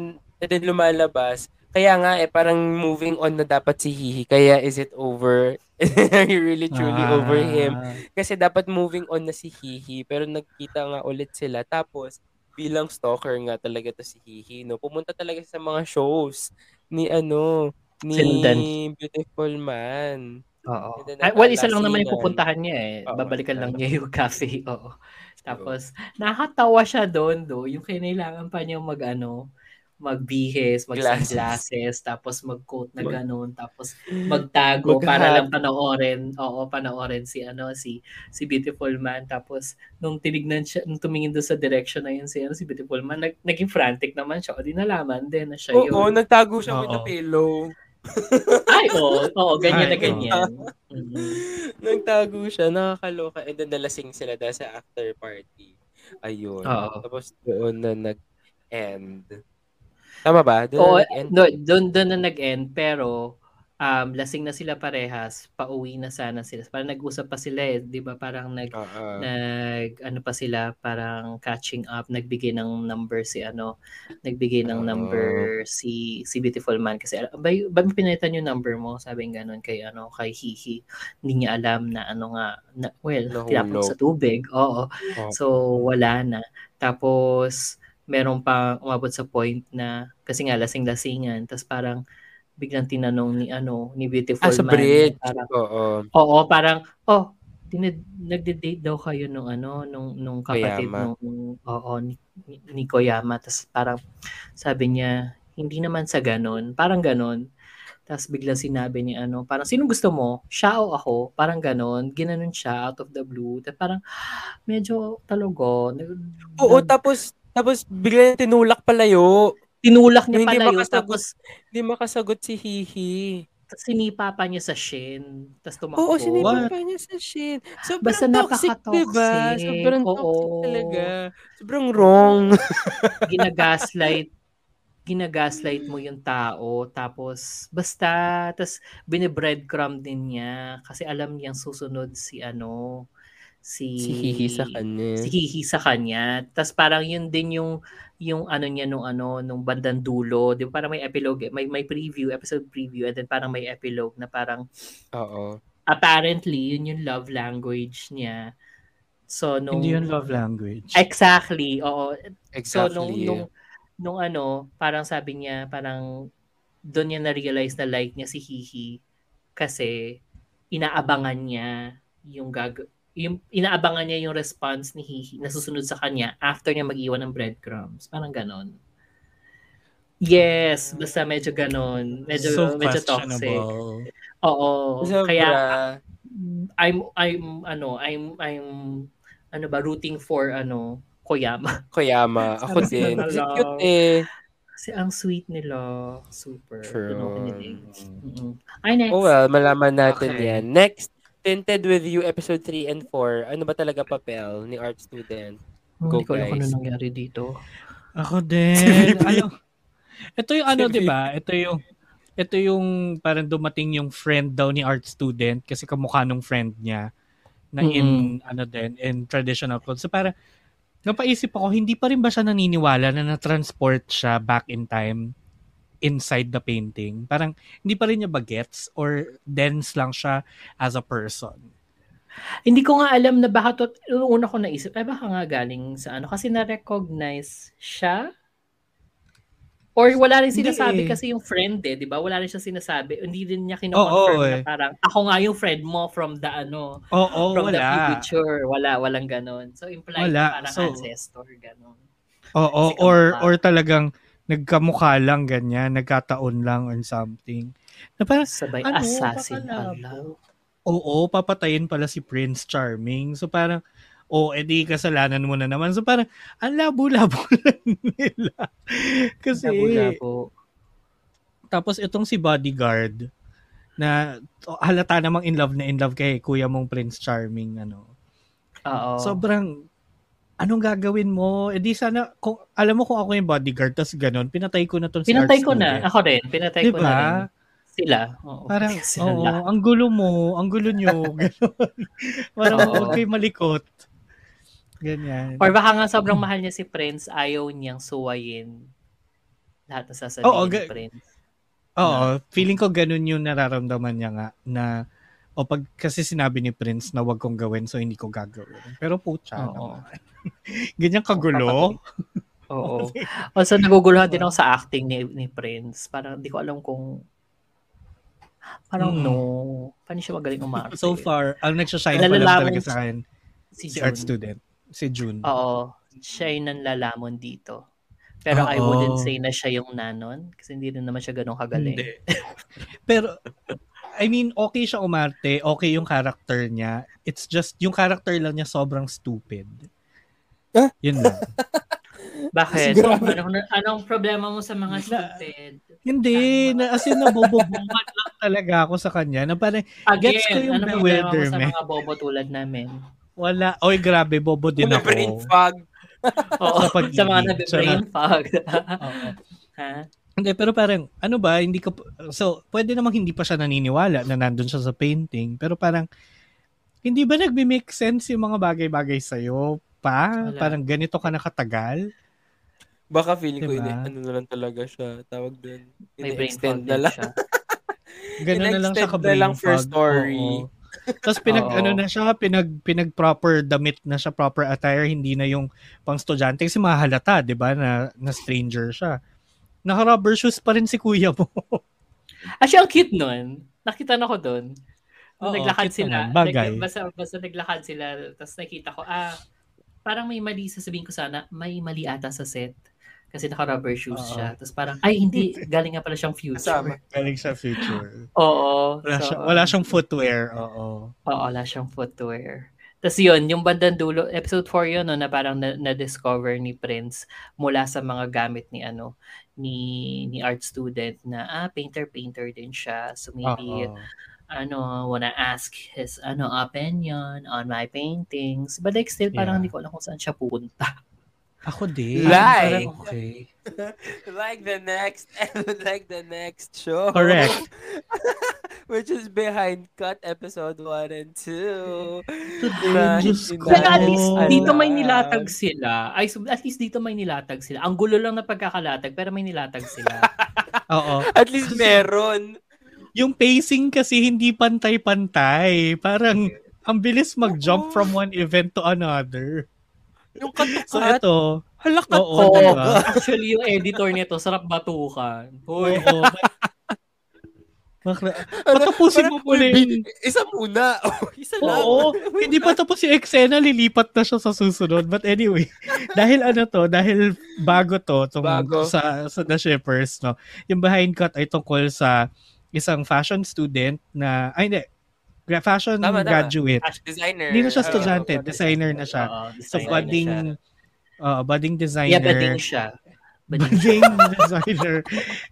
and then lumalabas. Kaya nga, eh, parang moving on na dapat si Hihi. Kaya is it over? Are you really truly over him? Ah. Kasi dapat moving on na si Hihi. Pero nagkita nga ulit sila. Tapos, bilang stalker nga talaga to si Hihi. No? Pumunta talaga sa mga shows ni ano, ni Sinundan. Beautiful Man. Oo. Ay, well, isa lang naman yung pupuntahan niya eh. Oo, Babalikan lang niya yung cafe. Oo. Tapos, nakakatawa siya doon, do. Yung kinailangan pa niya mag, ano, magbihis, mag-sunglasses, tapos mag-coat na ganun, tapos magtago Mag-hat. para lang panoorin. Oo, panoorin si, ano, si, si Beautiful Man. Tapos, nung tinignan siya, nung tumingin doon sa direction na yun si, ano, si Beautiful Man, nag, naging frantic naman siya. O, di nalaman din na siya Oo, yun. nagtago siya with Oo. the pillow. Ay, oo, oo, ganyan na Ay, oo. ganyan. Mhm. Nagtago siya, nakakaloka. And then nalasing sila dahil sa after party. Ayun. Oo. Tapos doon na nag-end. Tama ba? Doon Oo, na nag-end? doon, doon, doon na nag-end, pero um, lasing na sila parehas, pauwi na sana sila. Parang nag-usap pa sila eh, di ba? Parang nag, Oo. nag, ano pa sila, parang catching up, nagbigay ng number si ano, nagbigay ng Oo. number si si Beautiful Man kasi "Ah, ba, ba pinalitan yung number mo? Sabi ng ganun kay ano, kay Hihi. Hindi niya alam na ano nga, na, well, tinapon sa tubig. Oo. Oo. So, wala na. Tapos, meron pa umabot sa point na, kasi nga, lasing-lasingan. Tapos parang, biglang tinanong ni, ano, ni Beautiful Ah, sa Man. bridge. Parang, Oo. oo, parang, oh, tinid, nagde-date daw kayo nung, ano, nung, nung kapatid Koyama. nung, oo, ni, ni, ni Koyama. Tapos parang, sabi niya, hindi naman sa ganon. Parang ganon. Tapos biglang sinabi ni ano, parang sino gusto mo? Siya o ako? Parang ganon. Ginanon siya out of the blue. Tapos parang medyo nag- Oo, tapos, tapos bigla tinulak palayo. Tinulak niya pala yun. makasagot. Tapos Hindi makasagot si Hihi. sinipa pa niya sa shin. Tapos tumakbo. Oo, sinipa pa niya sa shit. Sobrang Basta toxic, diba? Sobrang Oo. toxic talaga. Sobrang wrong. ginagaslight ginagaslight mo yung tao tapos basta tapos binibreadcrumb din niya kasi alam niyang susunod si ano si Si Hihi sa kanya. si Hihi sa kanya tapos parang yun din yung yung ano niya nung ano nung bandang dulo di ba parang may epilogue may may preview episode preview and then parang may epilogue na parang Oo. apparently yun yung love language niya so nung Hindi yun love language. exactly oo So, Exactly. nung, nung, nung ano, parang sabi niya, parang doon niya na-realize na like niya si Hihi kasi inaabangan niya yung gag yung inaabangan niya yung response ni Hihi na susunod sa kanya after niya mag-iwan ng breadcrumbs. Parang ganon. Yes, basta medyo ganon. Medyo, so medyo toxic. Oo. Sobra. Kaya I'm I'm ano, I'm I'm ano ba rooting for ano Koyama. Koyama. Ako din. na Kasi cute eh. Kasi ang sweet nila. Super. True. Anything. Mm-mm. Ay, next. Oh well, malaman natin Okay. yan. Next, Tinted with You, episode 3 and 4. Ano ba talaga papel ni art student? Hmm, Go, Hindi ko alam kung ano nangyari dito. Ako din. Bibi. ano? Ito yung ano, Si 'di ba? Ito yung ito yung parang dumating yung friend daw ni art student kasi kamukha nung friend niya na in ano din in traditional clothes. So parang napaisip ako, hindi pa rin ba siya naniniwala na na-transport siya back in time inside the painting? Parang hindi pa rin niya ba gets or dense lang siya as a person? Hindi ko nga alam na baka to, una ko naisip, ay baka nga galing sa ano, kasi na-recognize siya. Or wala rin Hindi sinasabi eh. kasi yung friend eh, di ba? Wala rin siya sinasabi. Hindi din niya kino-confirm eh. na parang, ako nga yung friend mo from the ano, Oo, from the wala. future. Wala, walang ganon. So, implied Wala. parang So- ancestor, ganon. Oo, Kasi or kamukha. or talagang nagkamukha lang ganyan, nagkataon lang or something. Na parang Sabay Ano, assassin pala. oo, papatayin pala si Prince Charming. So parang, oh, edi kasalanan mo na naman. So parang, ang labo-labo lang nila. Kasi, Labo-labo. tapos itong si Bodyguard, na oh, halata namang in love na in love kay kuya mong Prince Charming, ano. Oo. Sobrang, anong gagawin mo? Eh di sana, kung, alam mo kung ako yung bodyguard, tas ganun, pinatay ko na tong si pinatay ko na. Ako rin. Pinatay ko na Diba? rin. Sila. Oo. Parang, Sila oo, lahat. ang gulo mo, ang gulo nyo. Ganun. Parang, huwag kayo malikot. Ganyan. Or baka nga sobrang mahal niya si Prince, ayaw niyang suwayin lahat na sasabihin Oo, ni Prince. Oo, feeling ko ganun yung nararamdaman niya nga na o pag kasi sinabi ni Prince na wag kong gawin so hindi ko gagawin. Pero Oo. naman. Ganyan kagulo. Oo. Also, naguguluhan din ako sa acting ni, ni Prince. Parang di ko alam kung parang Mm. no. Paano siya magaling umarte? So far, ang nagsashine pa lang talaga sa akin si si art June. student, si June. Oo. Siya yung nanlalamon dito. Pero I Oo. wouldn't say na siya yung nanon kasi hindi rin naman siya ganun kagaling. Hindi. Pero I mean, okay siya umarte, okay yung character niya. It's just yung character lang niya sobrang stupid. Ah? Yun lang. Bakit? Anong, anong problema mo sa mga stupid? Hindi, na, as in nabobobongan lang talaga ako sa kanya. Na parang, Again, gets ko yung anong problema mo sa mga bobo tulad namin? Wala. Oy, grabe, bobo din ako. brain fog. Oo, Sa pag-ibig. sa mga nabe-brain fog. Oo. ha? Hindi, pero parang, ano ba, hindi ko, so, pwede namang hindi pa siya naniniwala na nandun siya sa painting, pero parang, hindi ba nagme-make sense yung mga bagay-bagay sa'yo pa? Wala. Parang ganito ka nakatagal? Baka feeling ko, Diba? ini, ano na lang talaga siya. Tawag doon. Ini-extend na lang. siya. Ganun na lang siya In-extend na lang for fog. story. Oo. Tapos pinag, ano na siya, pinag, pinag proper damit na siya, proper attire, hindi na yung pang estudyante kasi mahalata, di ba, na, na stranger siya. Naka-rubber shoes pa rin si kuya mo. Actually, ang cute nun. Nakita na ko doon. Nung Oo, naglakad sila. naman. Bagay. nag- basta, basta naglakad sila. Tapos nakita ko, ah, parang may mali. Sasabihin ko sana, may mali ata sa set. Kasi naka-rubber shoes Oo. siya. Tapos parang, ay hindi, galing nga pala siyang future. Kasama. Galing sa future. Oo. Wala, so, siya, wala siyang footwear. Oo. Oo, wala siyang footwear. Tapos yun, yung bandang dulo, episode 4 yun, no, na parang na- na-discover ni Prince mula sa mga gamit ni ano, ni ni art student na ah painter painter din siya so maybe Oo. ano wanna ask his ano opinion on my paintings but like still parang Yeah. hindi ko alam kung saan siya pupunta Ako din. Like. Parang okay. like the next like the next show. Correct. Which is behind cut episode 1 and 2. Today, Na Diyos ko. Pero at least dito may nilatag sila. Ay, so- at least dito may nilatag sila. Ang gulo lang na pagkakalatag, pero may nilatag sila. Oo. At least meron. Yung pacing kasi hindi pantay-pantay. Parang ang bilis mag-jump from one event to another. Yung katukat. So ito, halakat Oo, diba? actually yung editor nito, sarap batukan. Hoy, Oo. Bakla, patapusin mo muna yung... Isa muna. Oh, isa lang. Oo, hindi pa tapos yung eksena, lilipat na siya sa susunod. But anyway, dahil ano to, dahil bago to, tong Bago. sa, sa The Shippers, no, yung behind cut ay tungkol sa isang fashion student na, ay hindi, fashion Tama, tama. graduate. Fashion designer. Hindi na siya estudyante, designer na siya. Oo, So, budding, siya. uh, budding Yeah, designer. bading siya. Bading budding designer.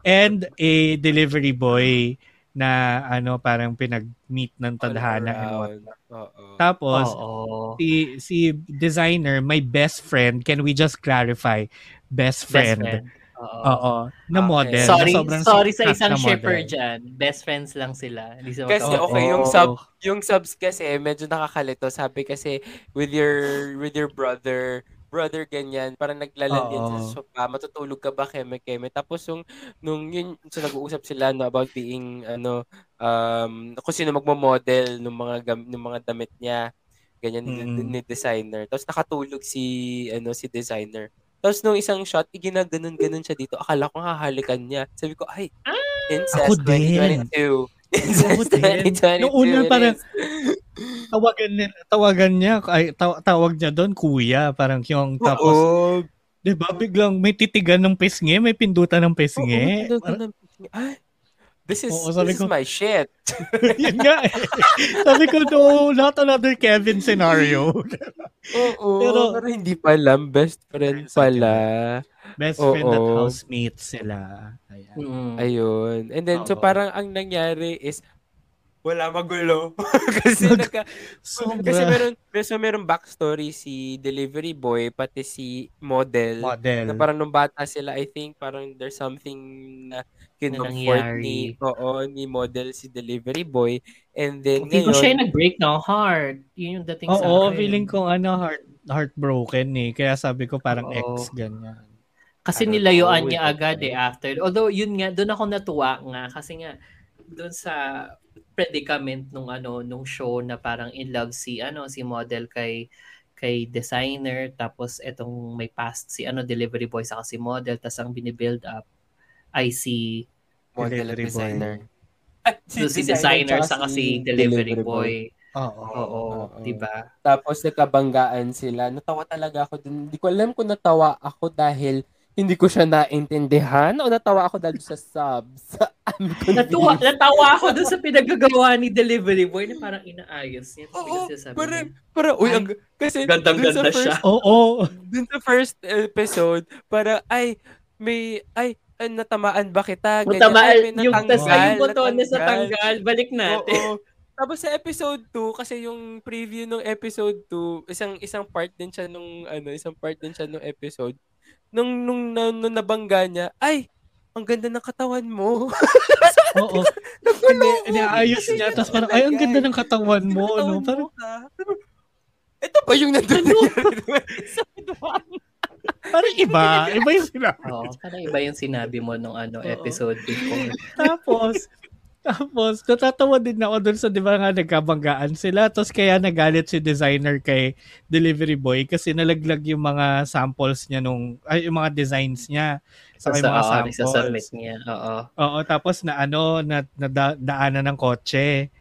And a delivery boy na ano parang pinag-meet ng tadhana and All what. around. Oo. Tapos, Oo. si si designer, my best friend, can we just clarify? Best Best friend. friend. Oo. Oo. Na Okay. model. Sorry, na sobrang sorry sa isang na shipper dyan. Best friends lang sila. Hindi sila Kasi okay, yung Oo. sub yung subs kasi medyo nakakalito. Sabi kasi with your with your brother, brother ganyan, parang naglalandi Oo. sa sofa, matutulog ka ba keme keme. Tapos yung nung yun so nag-uusap sila no about being ano um kung sino magmo-model ng mga gam, ng mga damit niya ganyan ni, Mm. ni designer. Tapos nakatulog si ano si designer. Tapos nung isang shot, iginaganon-ganon siya dito. Akala ko hahalikan niya. Sabi ko, ay, Incest Ako din. 2022. Ako Incest din. 2022. Nung una parang-. Tawagan niya, tawagan niya, ay, taw- tawag niya doon, kuya. Parang yung tapos, Oo. di ba, biglang may titigan ng pisngi, may pindutan ng pisngi. Oo, Parang, ng- Ay, This is, Oo, this is ko- my shit. Yun nga eh. Sabi ko, no, not another Kevin scenario. Oo, Pero- pero, hindi pala. Best friend pala. Best friend at Oo. housemate sila. Ayan. Mm. Ayun. And then, so Oo. parang ang nangyari is, wala magulo. kasi Sobra. kasi meron, so meron backstory si delivery boy, pati si model. Model. Na parang nung bata sila, I think parang there's something na kinomfort ni, oo, ni model si delivery boy. And then ko ngayon, siya yung nag-break ng heart. Yun yung dating sa Oo, feeling ko ano, heart, heartbroken eh. Kaya sabi ko parang Oo. ex, ganyan. Kasi Parang, nilayuan niya agad okay. eh after. Although yun nga, doon ako natuwa nga kasi nga doon sa predicament nung ano nung show na parang in love si ano si model kay kay designer tapos etong may past si ano delivery boy sa si model tas ang binibuild up ay si model at Delivery boy. designer. Ah, so, si designer sa si delivery boy. Oo. Oo, Oo. 'di ba? Tapos nagkabanggaan sila. Natawa talaga ako dun. Hindi ko alam kung natawa ako dahil hindi ko siya naintindihan o natawa ako dahil sa subs. Natuwa, natawa ako doon sa pinagagawa ni delivery boy na parang inaayos niya. Oo, parang, niya, parang, uy, ang, kasi Gandang-ganda dun sa siya. first, Oo. dun sa first episode, para, ay, may, ay, ay, natamaan ba kita? Ganyan, Matamaan, ay, yung, tas, ay, yung botones sa natanggal. tanggal, balik natin. Oo. Tapos sa episode 2, kasi yung preview ng episode 2, isang isang part din siya nung ano, isang part din siya nung episode. Nung nung, nung, nung nabangga niya, ay, ang ganda ng katawan mo. Oo. Nagulo Hindi, ko. Inaayos niya. Tapos parang, ay, ang ganda ng katawan mo. katawan No? mo Parang. Ito ba yung nandun Ano? na episode 1? parang iba. Iba yung sila. Oo, parang iba yung sinabi mo nung ano, episode before. Tapos, tapos, natatawa din ako dun sa, di ba nga, nagkabanggaan sila. Tapos kaya nagalit si designer kay delivery boy kasi nalaglag yung mga samples niya nung, ay, yung mga designs niya sa Sa, yung mga samples. nagsasubmit niya. Oo. Oo, tapos na ano, na, na da- daanan ng kotse.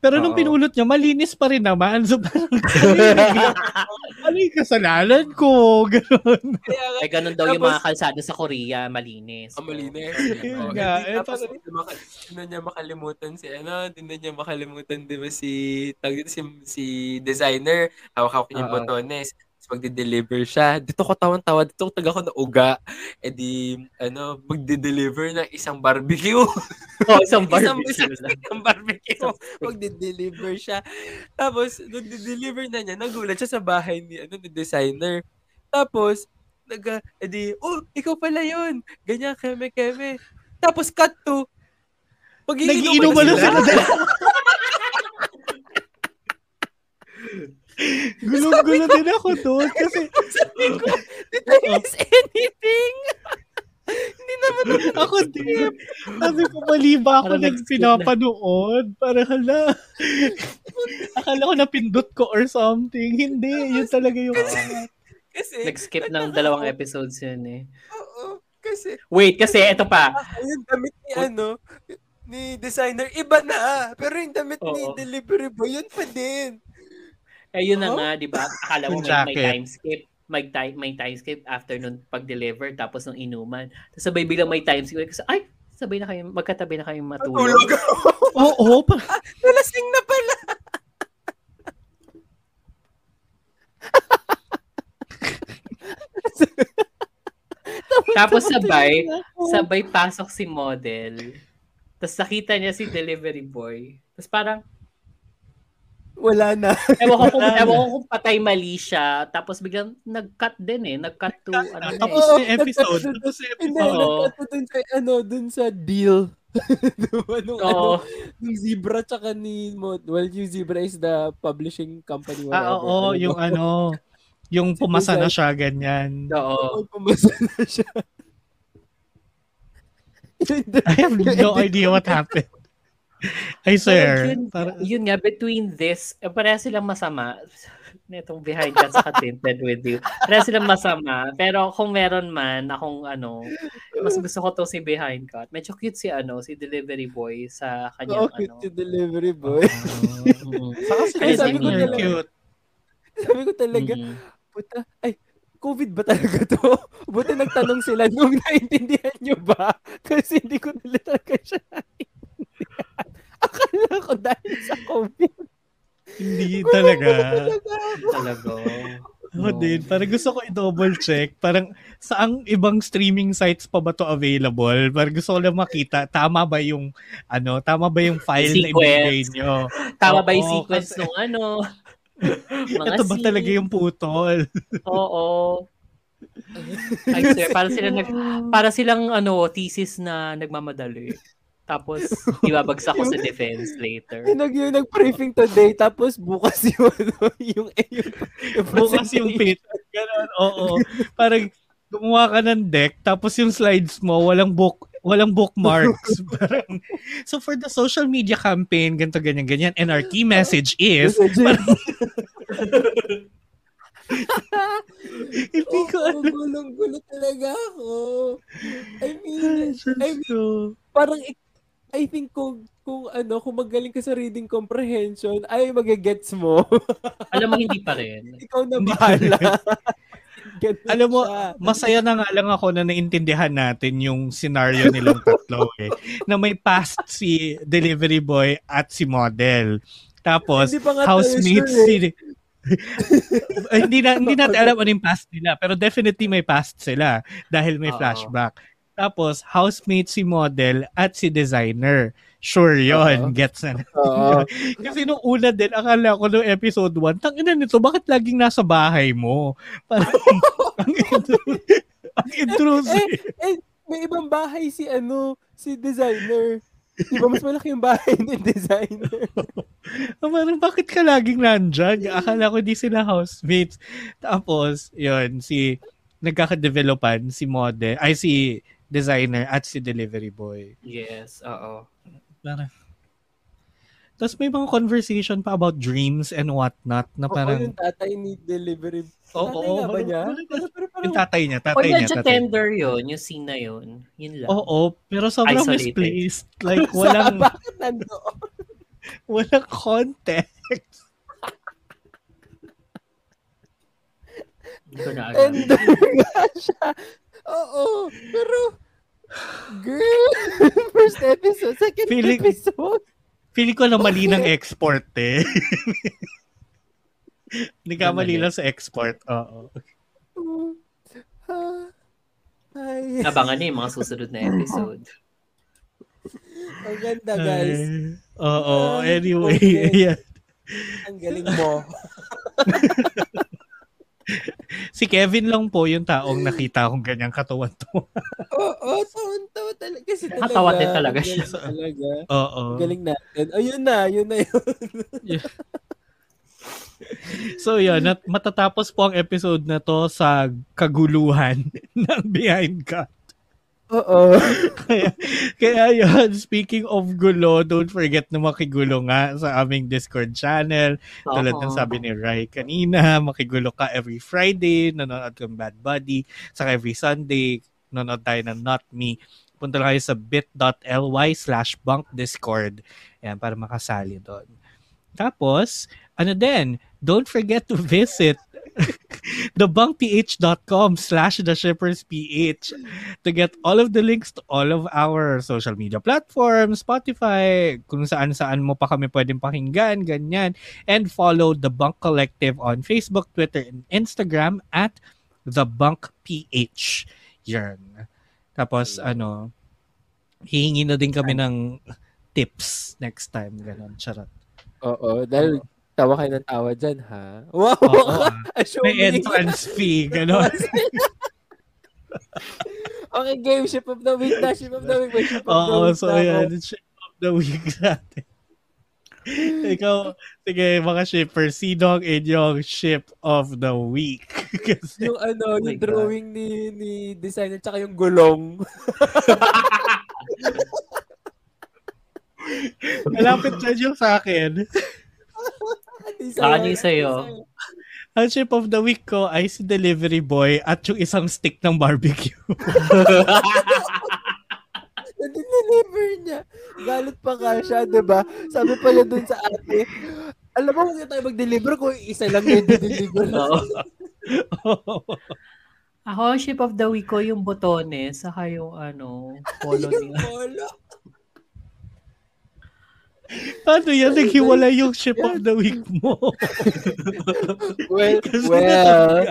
Pero nung Oo. pinulot niya, malinis pa rin naman. So parang, ano yung kasalanan ko? Ganun. Ay, ganun daw yung mga kalsada sa Korea, malinis. Ang malinis. Yun Oo. nga, eh, tapos hindi na niya makalimutan si ano, hindi na niya makalimutan di ba si tawag dito, si, si designer, hawak-hawak niya yung botones. Magde-deliver siya. Dito ko tawan-tawa, dito ko taga ko na uga. E di, ano, magde-deliver ng isang barbecue. Oh, isang isang, barbecue isang, lang. isang barbecue. Magde-deliver siya. Tapos, nung deliver na niya, nagulat siya sa bahay ni, ano, ni designer. Tapos, nag, edi, oh, ikaw pala yun. Ganyan, keme, keme. Tapos, cut to, Nagiinuman na sila. Gulong-gulo din ako doon kasi Sabi ko, did I miss anything? Hindi naman ako din. Sabi ko, mali ba ako Parang nag nag-skip pinapanood? Para hala. Akala ko napindot ko or something. Hindi, yun talaga yung... Kasi, Nag-skip ng dalawang episodes yun eh. oo, kasi, Wait, kasi eto pa. yung damit ni ano, ni designer, iba na. Pero yung damit ni Oo. delivery boy, yun pa din. Eh, yun na Oh? nga, di ba? Akala mo may, may time skip. May time, may time skip after nung pag-deliver tapos nung inuman. Tapos sabay biglang may time skip. Kasi, ay, sabay na kayo, magkatabi na kayong matulog. Tulog. Oo, parang Nalasing na pala. Tapos sabay, sabay pasok si model. Tapos nakita niya si delivery boy. Tapos parang, Wala na. ewan ko kung, ewan ko kung patay mali siya. Tapos biglang nag-cut din eh. Nag-cut to, ano tapos eh. na yung episode. Tapos yung Hindi, episode. Oo. nagkato dun sa, ano, dun sa deal. nung, ano, Oo. nung Zebra tsaka ni Mod. Well, yung Zebra is the publishing company. Whatever. Ah, oo, yung ano, yung pumasa na siya, ganyan. Oo. Oh, pumasa na siya. I have no idea what happened. I swear. yun, Parang, yun nga, between this, eh, pareha silang masama. Netong behind ka sa tinted with you. Pareha silang masama. Pero kung meron man, akong ano, mas gusto ko to si behind cut. Medyo cute si ano, si delivery boy sa kanyang Oo, cute ano. yung delivery boy. Mm. saka si Ay, sabi ko talaga. cute. Sabi ko talaga, Mm. puta, ay, COVID ba talaga to? Buti nagtanong sila nung naintindihan nyo ba? Kasi hindi ko nila talaga siya ako dahil sa COVID. Hindi talaga. Talaga. Ako din. Parang gusto ko i-double check. Parang saang ibang streaming sites pa ba to available? Parang gusto ko lang makita. Tama ba yung, ano, tama ba yung file na ibigay Sequence. nyo? Tama ba yung Oo, sequence kasi- nung ano? Mga Ito ba scene? talaga yung putol? Oo. I swear, para sila nag, para silang ano, thesis na nagmamadali. Tapos, ibabagsak ko sa defense later. Yung, nag, yung nag-briefing today, tapos bukas yung, ano, yung, yung, yung Bukas yung pit. Ganon, oo. Parang gumawa ka ng deck, tapos yung slides mo, walang book walang bookmarks. Parang, so for the social media campaign, ganito, ganyan, ganyan, and our key message is, hindi ko alam. Gulong-gulo talaga ako. I mean, I mean, parang, ik- I think kung, kung ano, kung magaling ka sa reading comprehension, ay magagets mo. Alam mo, hindi pa rin. Ikaw na bahala. Alam mo, siya. masaya na nga lang ako na naintindihan natin yung scenario nilang tatlo eh. Na may past si delivery boy at si model. Tapos, housemates sure si... Ay, hindi na hindi natin alam ano yung past nila pero definitely may past sila dahil may Oo. flashback. Tapos housemate si model at si designer. Sure yon Oo. gets na. Oo. Kasi nung una din, akala ko nung episode 1, tangina nito, bakit laging nasa bahay mo? Parang, ang, intru- ang intrusive. eh, eh, may ibang bahay si ano, si designer. Di ba mas malaki yung bahay ni designer? Parang, bakit ka laging nandyan? Akala ko di sila housemates. Tapos, yun, si, nagkakadevelopan si model, ay si designer at si delivery boy. Yes, oo. Parang, tapos may mga conversation pa about dreams and whatnot na Oo, parang, yung tatay ni delivery. Oo, tatay oo, nga ba niya? parang- parang, yung tatay niya, tatay niya, medyo tatay. tender yun, yung scene na yun, yun lang. Oo, pero sobrang Isolated. misplaced. Like, walang, bakit nandoon? walang context. Tender nga siya. Oo, pero, girl, first episode, second Feeling- episode. Feeling ko na mali ng export eh. Nagkamali Mali. lang sa export. Oo. Ah, Ay, Abangan niyo yung mga susunod na episode. ang ganda guys. Ay, Oo, Ay, anyway. okay. Ang galing mo. Si Kevin lang po yung taong nakita kong ganyang katawan to. Oo, tawan-tawa talaga. Kasi talaga. Nakatawa din talaga siya. Talaga. Oo. Ang galing natin. Ayun na, yun na yun. So yun, at matatapos po ang episode na to sa kaguluhan ng Behind Cut. Oo. kaya, kaya yun, speaking of gulo, don't forget na makigulo nga sa aming Discord channel. Tulad ng sabi ni Rai kanina, makigulo ka every Friday, nanonood kang Bad Buddy, saka every Sunday, nanonood tayo ng Not Me. Punta lang kayo sa bit.ly slash bunkdiscord. Ayan, para makasali doon. Tapos, ano din, don't forget to visit thebunkph.com slash the shippers ph to get all of the links to all of our social media platforms, Spotify, kung saan saan mo pa kami pwedeng pakinggan, ganyan. And follow The Bunk Collective on Facebook, Twitter, and Instagram at The Bunk PH. Yan. Tapos, ano, hihingi na din kami ng tips next time. Ganon, charot. Oo, dahil tawa kayo ng tawa dyan, ha? Wow! Oo, ah. May entrance fee, ganon. okay, game. Ship of the week na. Ship of the week. Ship of the Oo, week so na ako. ayan, ship of the week natin. Ikaw, sige, mga shipper, sino ang inyong ship of the week? Kasi, Yung ano, Oh yung drawing ni ni designer tsaka yung gulong. malapit dyan yung sa akin. Ano yung sa'yo? Ang ship of the week ko ay si delivery boy at yung isang stick ng barbecue. Na-deliver niya. Galit pa nga siya, di ba? Sabi pa niya dun sa ate, alam mo, huwag na tayo mag-deliver kung isa lang yung deliver. Oo. Ako, ship of the week ko yung botones, saka yung ano, polo yung niya. polo. Paano yan? Naghiwalay yung ship of the week mo. well, well,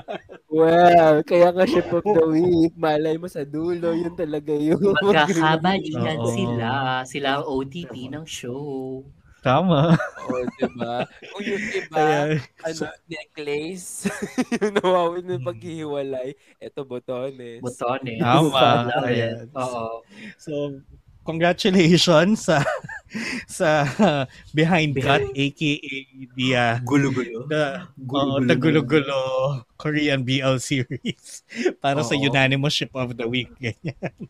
well, kaya ka ship of the week. Malay mo sa dulo, yun talaga yung Magkakabalikan sila. Sila ang OTP ng show. Tama. Oo, diba? Kung yung iba, Kaya, ano, necklace, yung nawawin ng paghihiwalay, eto botones. Botones. Tama. Ayan. Oo. So, congratulations sa sa Behind Cut, aka the, uh, Gulo-gulo. the, Gulo-gulo. oo, the gulo-gulo Korean BL series para sa Oo. unanimous ship of the week. Ganyan.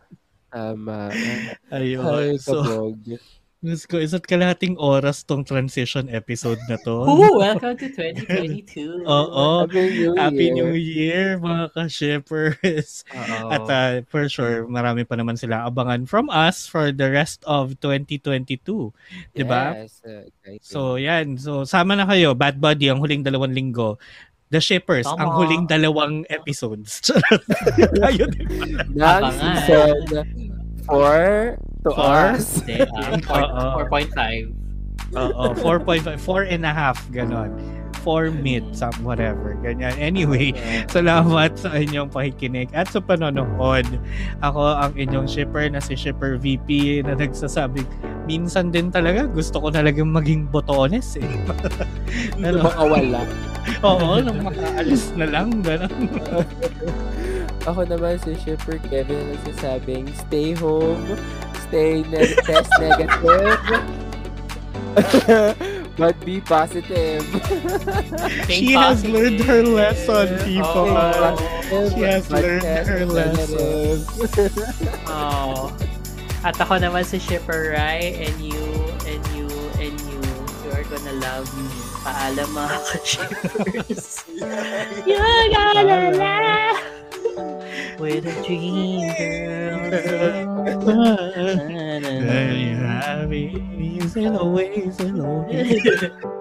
Tama. Ayun. Ay, So, let's go. Isa't kalahating oras tong transition episode na to. Ooh, welcome to 2022. Oo. Happy New Happy Year. New Year, mga ka-shippers. At uh, for sure, marami pa naman sila abangan from us for the rest of 2022. Diba? Yes, uh. So, yan. So, sama na kayo. Bad Buddy, ang huling dalawang linggo. The Shippers, Tama. ang huling dalawang episodes. Ayun. ng Abangan. season 4 to Four? us. Oo. 4.5. Oo, 4.5, 4 and a half, ganon. 4 mid, some whatever, ganyan. Anyway, salamat sa inyong pakikinig at sa panonood. Ako ang inyong shipper na si Shipper VP na nagsasabing, minsan din talaga gusto ko talagang maging botones eh. ano? Makawala. Oo, nang makaalis na lang, ganon. Ako naman si Shipper Kevin na nagsasabing, stay home, stay ne- test negative, but be positive. She has learned her lesson, people. Oo. She has learned her lesson. Oh. At ako naman si Shipper Rai and you and you and you you are gonna love me. Paalam mga ka-shippers. You're gonna laugh with a dream girl. There you have it. Sail away, sail away.